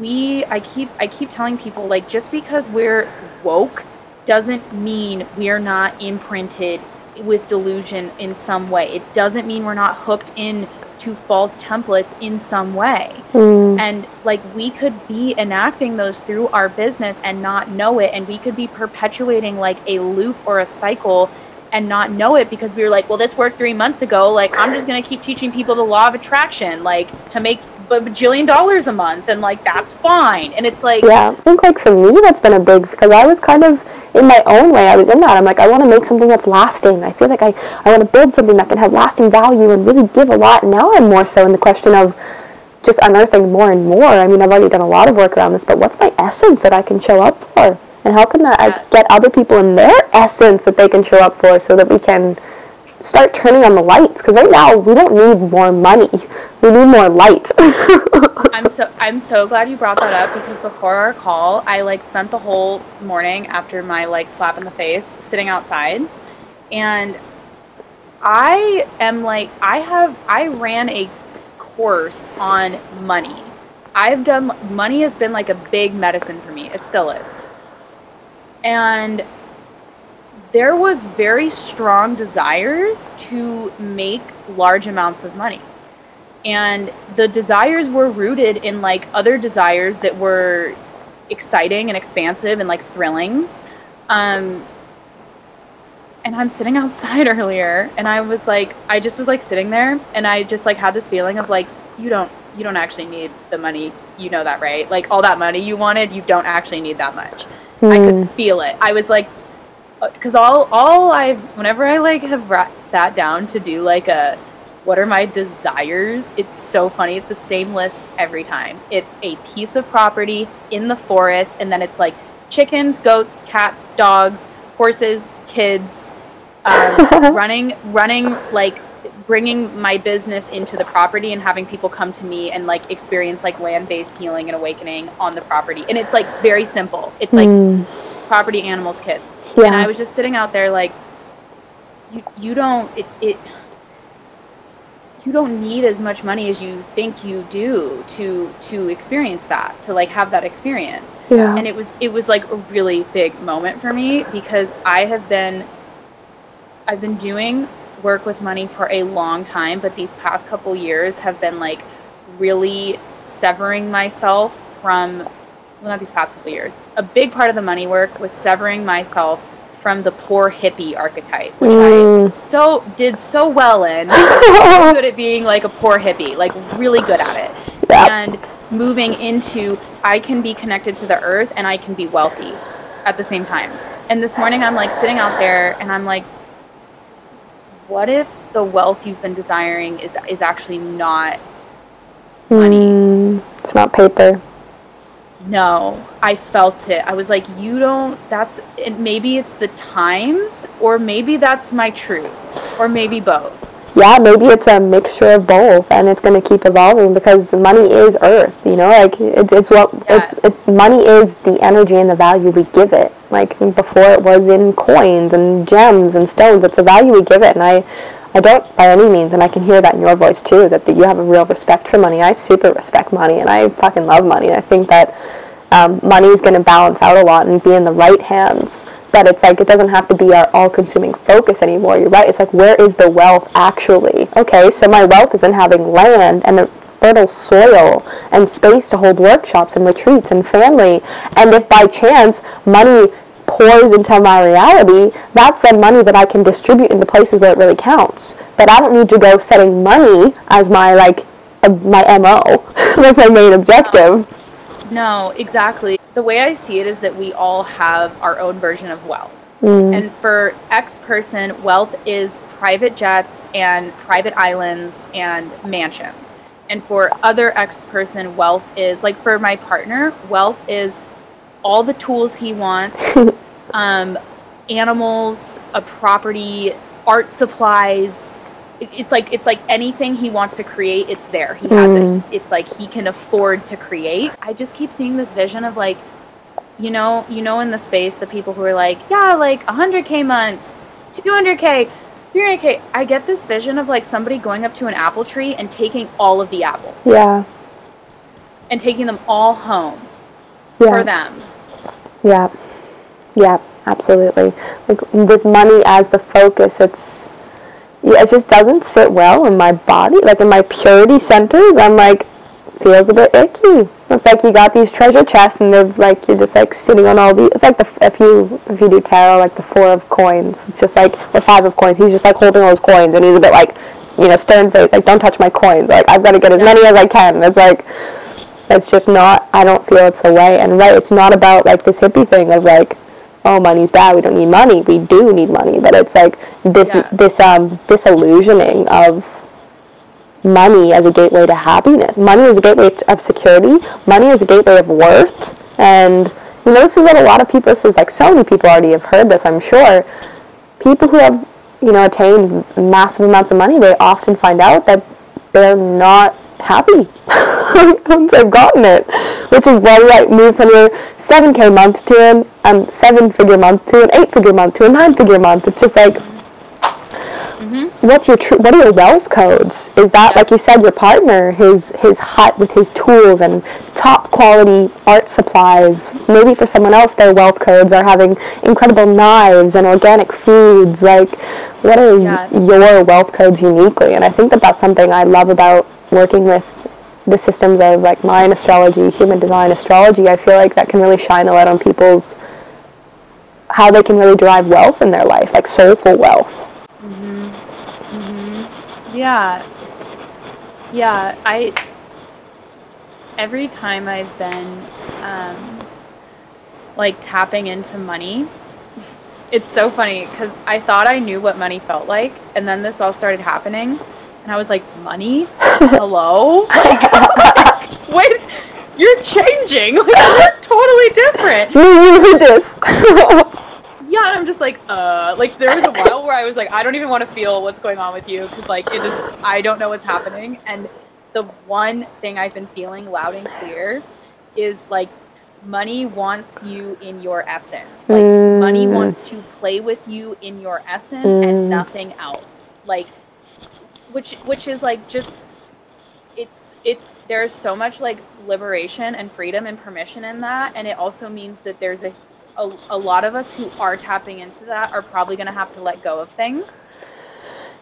[SPEAKER 3] we i keep i keep telling people like just because we're woke doesn't mean we're not imprinted with delusion in some way. It doesn't mean we're not hooked in to false templates in some way. Hmm. And like we could be enacting those through our business and not know it and we could be perpetuating like a loop or a cycle and not know it because we were like well this worked three months ago. Like i'm just going to keep teaching people the law of attraction like to make a bajillion dollars a month and like that's fine and it's like
[SPEAKER 2] Yeah, I think like for me that's been a big because I was kind of in my own way. I was in that. I'm like I want to make something that's lasting. I feel like I I want to build something that can have lasting value and really give a lot. Now I'm more so in the question of just unearthing more and more. I mean, I've already done a lot of work around this, but what's my essence that I can show up for? And how can that I get other people in their essence that they can show up for so that we can start turning on the lights because right now we don't need more money. We need more light.
[SPEAKER 3] I'm so I'm so glad you brought that up because before our call, I like spent the whole morning after my like slap in the face sitting outside, and I am like I have I ran a course on money. I've done money has been like a big medicine for me. It still is, and there was very strong desires to make large amounts of money and the desires were rooted in like other desires that were exciting and expansive and like thrilling. Um and i'm sitting outside earlier and i was like i just was like sitting there and i just like had this feeling of like you don't you don't actually need the money. You know that right? Like all that money you wanted you don't actually need that much. I could feel it. I was like because all all I've, whenever i like have ra- sat down to do like a what are my desires? It's so funny. It's the same list every time. It's a piece of property in the forest and then it's like chickens goats cats dogs horses kids um, running running like bringing my business into the property and having people come to me and like experience like land-based healing and awakening on the property. And it's like very simple. It's like property animals kids.
[SPEAKER 2] Yeah.
[SPEAKER 3] and i was just sitting out there like you, you don't it, it you don't need as much money as you think you do to to experience that to like have that experience
[SPEAKER 2] yeah.
[SPEAKER 3] and it was it was like a really big moment for me because I have been I've been doing work with money for a long time, but these past couple years have been like really severing myself from well not these past couple years. A big part of the money work was severing myself from the poor hippie archetype, which I so did so well in. good at being like a poor hippie, like really good at it.
[SPEAKER 2] Yeah.
[SPEAKER 3] And moving into I can be connected to the earth and I can be wealthy at the same time. And this morning I'm like sitting out there and I'm like what if the wealth you've been desiring is is actually not money?
[SPEAKER 2] Mm, it's not paper.
[SPEAKER 3] No, I felt it. I was like, you don't, that's, and maybe it's the times, or maybe that's my truth, or maybe both.
[SPEAKER 2] Yeah, maybe it's a mixture of both, and it's going to keep evolving because money is earth. You know, like it's it's what
[SPEAKER 3] Yes.
[SPEAKER 2] it's, it's money is the energy and the value we give it. Like before, it was in coins and gems and stones. It's the value we give it, and I. I don't by any means, and I can hear that in your voice too, that, that you have a real respect for money. I super respect money, and I fucking love money. And I think that um, money is going to balance out a lot and be in the right hands. But it's like it doesn't have to be our all-consuming focus anymore. You're right. It's like where is the wealth actually? Okay, so my wealth is in having land and a fertile soil and space to hold workshops and retreats and family. And if by chance money pours into my reality, that's then money that I can distribute into places where it really counts. But I don't need to go setting money as my like uh, my mo, like my main objective.
[SPEAKER 3] No, exactly. The way I see it is that we all have our own version of wealth. And for X person, wealth is private jets and private islands and mansions. And for other X person, wealth is like for my partner, wealth is all the tools he wants, um, animals, a property, art supplies. It- It's like it's like anything he wants to create, it's there. He has it. It's like he can afford to create. I just keep seeing this vision of like, you know, you know, in the space, the people who are like, yeah, like 100k months, 200k, 300k. I get this vision of like somebody going up to an apple tree and taking all of the apples
[SPEAKER 2] Yeah,
[SPEAKER 3] and taking them all home
[SPEAKER 2] yeah.
[SPEAKER 3] for them.
[SPEAKER 2] Yeah, yeah, absolutely. Like with money as the focus, it's yeah, it just doesn't sit well in my body. Like in my purity centers, I'm like feels a bit icky. It's like you got these treasure chests, and they're like you're just like sitting on all these. It's like the if you if you do tarot, like the four of coins. It's just like the five of coins. He's just like holding all those coins, and he's a bit like you know stern face, like don't touch my coins. Like I've got to get as many as I can. It's like it's just not i don't feel it's the way and right it's not about like this hippie thing of like oh money's bad we don't need money. We do need money. But it's like this
[SPEAKER 3] Yeah.
[SPEAKER 2] this um disillusioning of money as a gateway to happiness. Money is a gateway of security. Money is a gateway of worth. And you know this is what a lot of people this is like so many people already have heard this i'm sure. People who have you know attained massive amounts of money they often find out that they're not happy. Once they've gotten it which is why like move from your 7k month to an um, seven figure month to an eight figure month to a nine figure month it's just like what's your tr- what are your wealth codes? Is that like you said your partner his his hut with his tools and top quality art supplies? Maybe for someone else their wealth codes are having incredible knives and organic foods. Like what are
[SPEAKER 3] Yeah.
[SPEAKER 2] your wealth codes uniquely? And i think that that's something i love about working with the systems of like mind astrology human design astrology i feel like that can really shine a light on people's how they can really derive wealth in their life like soulful wealth Mhm. Mhm.
[SPEAKER 3] Yeah. Yeah, I every time I've been um like tapping into money, it's so funny cuz I thought I knew what money felt like and then this all started happening and I was like, "Money? Hello?" like, wait, you're changing. Like you're totally different.
[SPEAKER 2] you this
[SPEAKER 3] Yeah, and I'm just like, uh, like there was a while where I was like, I don't even want to feel what's going on with you because like it just, I don't know what's happening. And the one thing I've been feeling loud and clear is like money wants you in your essence. Like money
[SPEAKER 2] Mm.
[SPEAKER 3] wants to play with you in your essence
[SPEAKER 2] Mm.
[SPEAKER 3] and nothing else. Like, which which is like just, it's it's there's so much like liberation and freedom and permission in that, and it also means that there's a a, a lot of us who are tapping into that are probably going to have to let go of things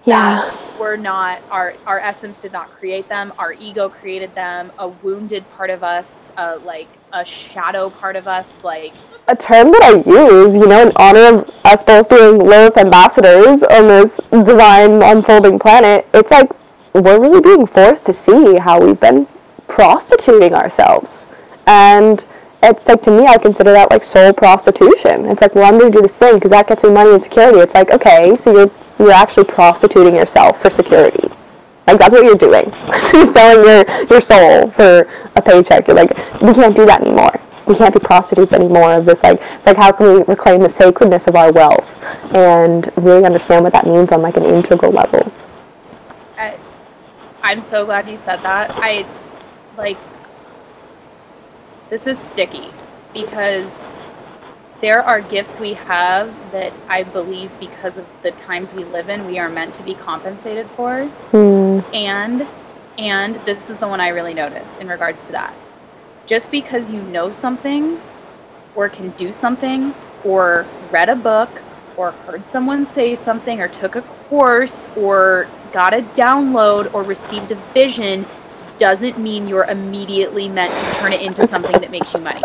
[SPEAKER 2] Yeah.
[SPEAKER 3] we're not our our essence did not create them our ego created them a wounded part of us uh, like a shadow part of us like
[SPEAKER 2] a term that I use, you know, in honor of us both being Lilith ambassadors on this divine unfolding planet, it's like we're really being forced to see how we've been prostituting ourselves. And it's like to me, I consider that like soul prostitution. It's like, well, I'm going to do this thing because that gets me money and security. It's like, okay, so you're you're actually prostituting yourself for security. Like that's what you're doing. you're selling your your soul for a paycheck. You're like, we can't do that anymore. We can't be prostitutes anymore of this like it's like how can we reclaim the sacredness of our wealth and really understand what that means on like an integral level.
[SPEAKER 3] I, i'm so glad you said that i like this is sticky because there are gifts we have that I believe because of the times we live in, we are meant to be compensated for.
[SPEAKER 2] Hmm.
[SPEAKER 3] And and this is the one I really notice in regards to that. Just because you know something or can do something or read a book or heard someone say something or took a course or got a download or received a vision doesn't mean you're immediately meant to turn it into something that makes you money.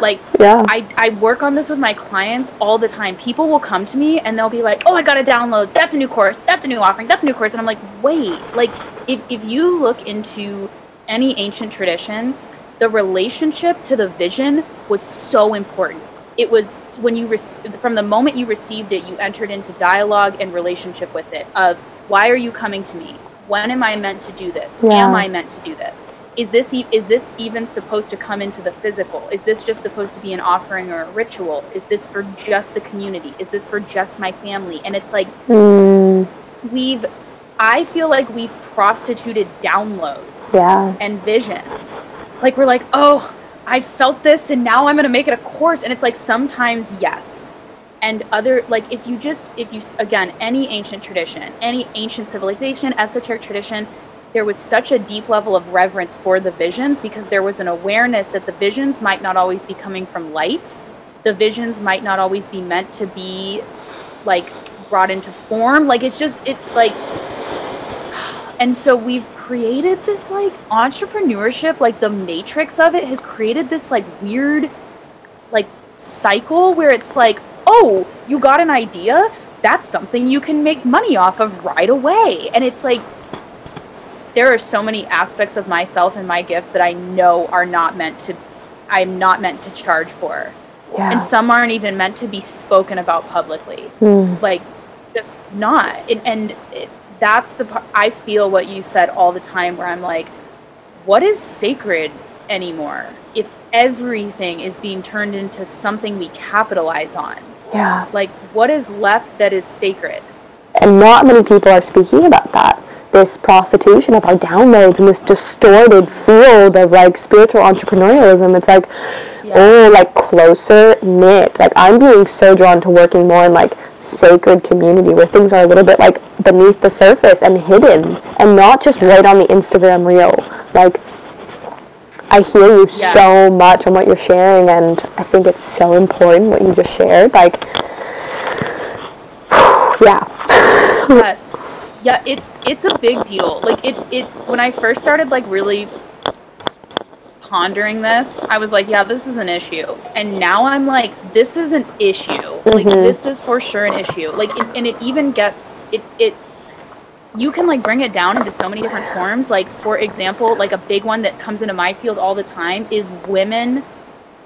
[SPEAKER 3] Like
[SPEAKER 2] Yeah.
[SPEAKER 3] I, I work on this with my clients all the time. People will come to me and they'll be like, Oh, I got a download. That's a new course. That's a new offering. That's a new course. And I'm like, wait, like if, if you look into any ancient tradition, the relationship to the vision was so important. It was when you, rec- from the moment you received it, you entered into dialogue and relationship with it of why are you coming to me? When am I meant to do this?
[SPEAKER 2] Yeah.
[SPEAKER 3] Am I meant to do this? is this e- is this even supposed to come into the physical is this just supposed to be an offering or a ritual is this for just the community is this for just my family and it's like
[SPEAKER 2] Hmm.
[SPEAKER 3] we've i feel like we've prostituted downloads
[SPEAKER 2] Yeah.
[SPEAKER 3] and visions like we're like oh i felt this and now i'm going to make it a course. And it's like sometimes yes. And other like if you just if you again any ancient tradition any ancient civilization esoteric tradition there was such a deep level of reverence for the visions because there was an awareness that the visions might not always be coming from light. The visions might not always be meant to be like brought into form. Like it's just it's like and so we've created this like entrepreneurship like the matrix of it has created this like weird like cycle where it's like oh you got an idea? That's something you can make money off of right away. And it's like there are so many aspects of myself and my gifts that i know are not meant to i'm not meant to charge for.
[SPEAKER 2] Yeah.
[SPEAKER 3] and some aren't even meant to be spoken about publicly.
[SPEAKER 2] Hmm.
[SPEAKER 3] like just not. And, and it, that's the part i feel what you said all the time where i'm like what is sacred anymore if everything is being turned into something we capitalize on
[SPEAKER 2] Yeah.
[SPEAKER 3] like what is left that is sacred
[SPEAKER 2] And not many people are speaking about that. This prostitution of our downloads and this distorted field of like spiritual entrepreneurialism. It's like, oh, like closer knit. Like I'm being so drawn to working more in like sacred community where things are a little bit like beneath the surface and hidden and not just right on the Instagram reel. Like I hear you
[SPEAKER 3] Yeah.
[SPEAKER 2] so much on what you're sharing and I think it's so important what you just shared. Like yeah.
[SPEAKER 3] yes yeah it's it's a big deal like it it when i first started like really pondering this i was like yeah this is an issue and now i'm like this is an issue like
[SPEAKER 2] Mhm.
[SPEAKER 3] this is for sure an issue like and, and it even gets it it you can like bring it down into so many different forms like for example like a big one that comes into my field all the time is women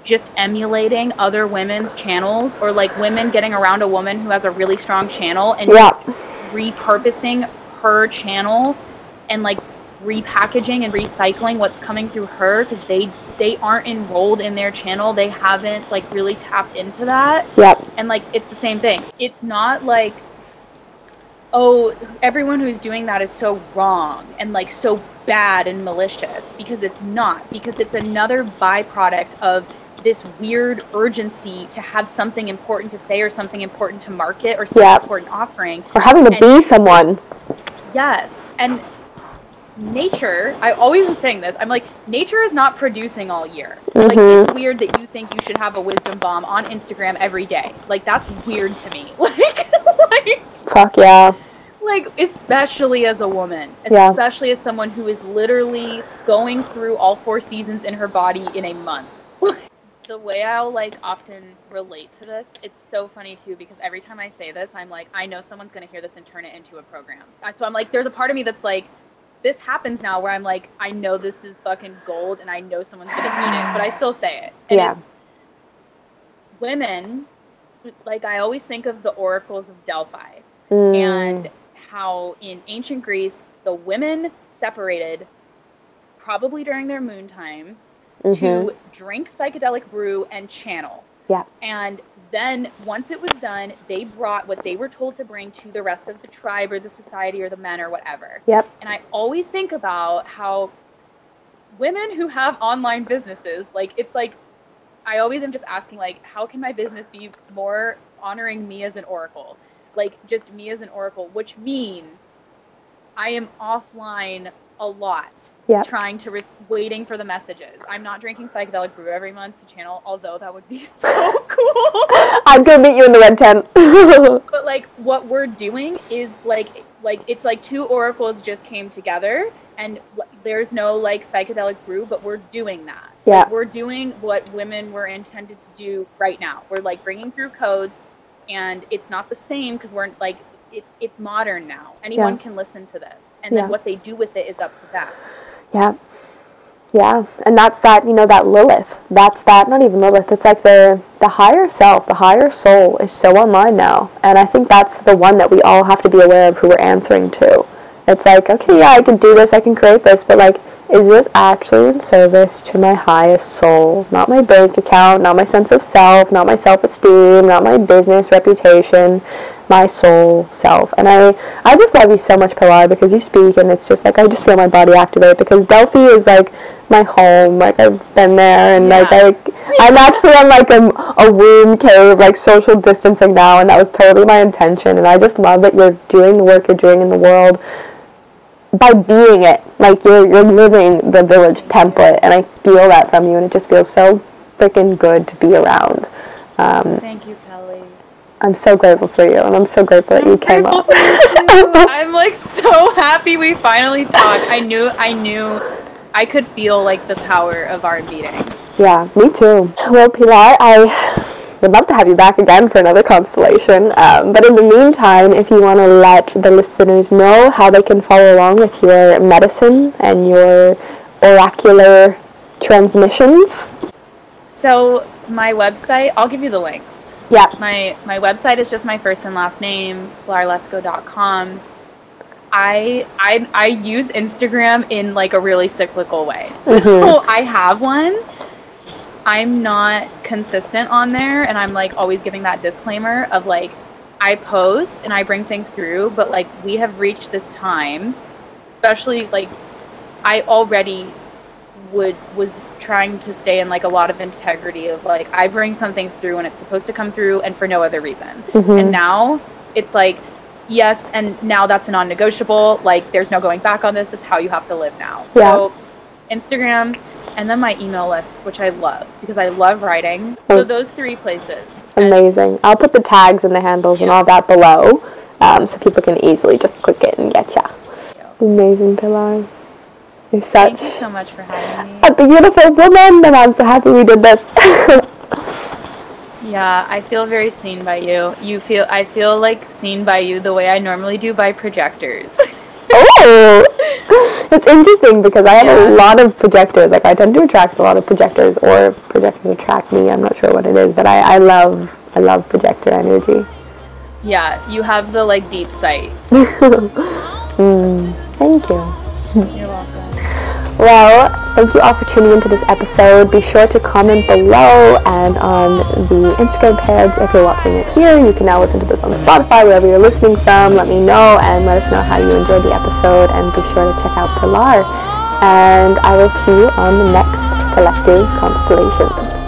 [SPEAKER 3] just emulating other women's channels or like women getting around a woman who has a really strong channel and
[SPEAKER 2] Yeah.
[SPEAKER 3] just repurposing her channel and like repackaging and recycling what's coming through her because they they aren't enrolled in their channel they haven't like really tapped into that
[SPEAKER 2] Yep.
[SPEAKER 3] and like it's the same thing it's not like oh everyone who's doing that is so wrong and like so bad and malicious because it's not because it's another byproduct of this weird urgency to have something important to say or something important to market or some
[SPEAKER 2] Yeah.
[SPEAKER 3] important offering
[SPEAKER 2] Or having to
[SPEAKER 3] And-
[SPEAKER 2] be someone.
[SPEAKER 3] Yes. And nature, I always am saying this, I'm like, nature is not producing all year. Like,
[SPEAKER 2] Mhm.
[SPEAKER 3] it's weird that you think you should have a wisdom bomb on Instagram every day. Like, that's weird to me. Like, like,
[SPEAKER 2] Fuck yeah.
[SPEAKER 3] like especially as a woman,
[SPEAKER 2] Yeah.
[SPEAKER 3] especially as someone who is literally going through all four seasons in her body in a month. the way I'll like often relate to this, it's so funny too because every time I say this, I'm like, I know someone's gonna hear this and turn it into a program. So I'm like, there's a part of me that's like, this happens now where I'm like, I know this is fucking gold and I know someone's gonna eat it, but I still say it. And
[SPEAKER 2] Yeah.
[SPEAKER 3] women, like I always think of the oracles of Delphi
[SPEAKER 2] Mm.
[SPEAKER 3] and how in ancient Greece the women separated probably during their moon time
[SPEAKER 2] Mhm.
[SPEAKER 3] to drink psychedelic brew and channel.
[SPEAKER 2] Yeah.
[SPEAKER 3] And then once it was done, they brought what they were told to bring to the rest of the tribe or the society or the men or whatever.
[SPEAKER 2] Yep.
[SPEAKER 3] And I always think about how women who have online businesses, like it's like I always am just asking like how can my business be more honoring me as an oracle? Like just me as an oracle, which means I am offline a lot
[SPEAKER 2] Yep.
[SPEAKER 3] trying to res- waiting for the messages. I'm not drinking psychedelic brew every month to channel, although that would be so cool.
[SPEAKER 2] I'd go meet you in the red tent.
[SPEAKER 3] but like what we're doing is like like it's like two oracles just came together and there's no like psychedelic brew but we're doing that
[SPEAKER 2] Yeah.
[SPEAKER 3] like, we're doing what women were intended to do right now we're like bringing through codes and it's not the same because we're like it's it's modern now anyone
[SPEAKER 2] Yeah.
[SPEAKER 3] can listen to this and then what they do with it is up to them
[SPEAKER 2] Yeah. Yeah. And that's that, you know, that Lilith. That's that not even Lilith. It's like the the higher self, the higher soul is so online now. And I think that's the one that we all have to be aware of who we're answering to. It's like, okay, yeah, I can do this, I can create this, but like is this actually in service to my highest soul? Not my bank account, not my sense of self, not my self-esteem, not my business reputation, my soul self. And I, I just love you so much, Pilar, because you speak and it's just like I just feel my body activate because Delphi is like my home. Like I've been there and like I, I'm actually on like a, a womb cave, like social distancing now, and that was totally my intention. And I just love that you're doing the work you're doing in the world by being it. Like you're you're living the village template, and I feel that from you, and it just feels so freaking good to be around. Um,
[SPEAKER 3] thank you
[SPEAKER 2] I'm so grateful for you, and I'm so grateful that you came up.
[SPEAKER 3] I'm like so happy we finally talked. I knew I knew I could feel like the power of our meeting.
[SPEAKER 2] Yeah, me too. Well, Pilar, I would love to have you back again for another constellation. Um, but in the meantime, if you want to let the listeners know how they can follow along with your medicine and your oracular transmissions.
[SPEAKER 3] So my website, I'll give you the links.
[SPEAKER 2] Yeah.
[SPEAKER 3] My my website is just my first and last name, larlesco.com. I I I use Instagram in like a really cyclical way. Mm-hmm. So I have one. I'm not consistent on there and I'm like always giving that disclaimer of like I post and I bring things through, but like we have reached this time, especially like I already would was trying to stay in like a lot of integrity of like I bring something through and it's supposed to come through and for no other reason.
[SPEAKER 2] Mhm.
[SPEAKER 3] And now it's like yes and now that's a non-negotiable like there's no going back on this it's how you have to live now.
[SPEAKER 2] Yeah.
[SPEAKER 3] So Instagram and then my email list which I love because I love writing. So
[SPEAKER 2] Oh.
[SPEAKER 3] those three places. And-
[SPEAKER 2] Amazing. I'll put the tags and the handles and all that below um, so people can easily just click it and get ya. Amazing, Pilar. You're such
[SPEAKER 3] Thank you so much for having me.
[SPEAKER 2] a beautiful woman, and I'm so happy we did this.
[SPEAKER 3] Yeah, I feel very seen by you. You feel I feel like seen by you the way I normally do by projectors.
[SPEAKER 2] oh, it's interesting because I have
[SPEAKER 3] Yeah.
[SPEAKER 2] a lot of projectors. Like I tend to attract a lot of projectors, or projectors attract me. I'm not sure what it is, but I, I love I love projector energy.
[SPEAKER 3] yeah, you have the like deep sight.
[SPEAKER 2] mm, thank you.
[SPEAKER 3] You're welcome.
[SPEAKER 2] Well, thank you all for tuning into this episode. Be sure to comment below and on the Instagram page if you're watching it here. You can now listen to this on Spotify, wherever you're listening from. Let me know and let us know how you enjoyed the episode. And be sure to check out Pilar. And I will see you on the next Collective Constellation.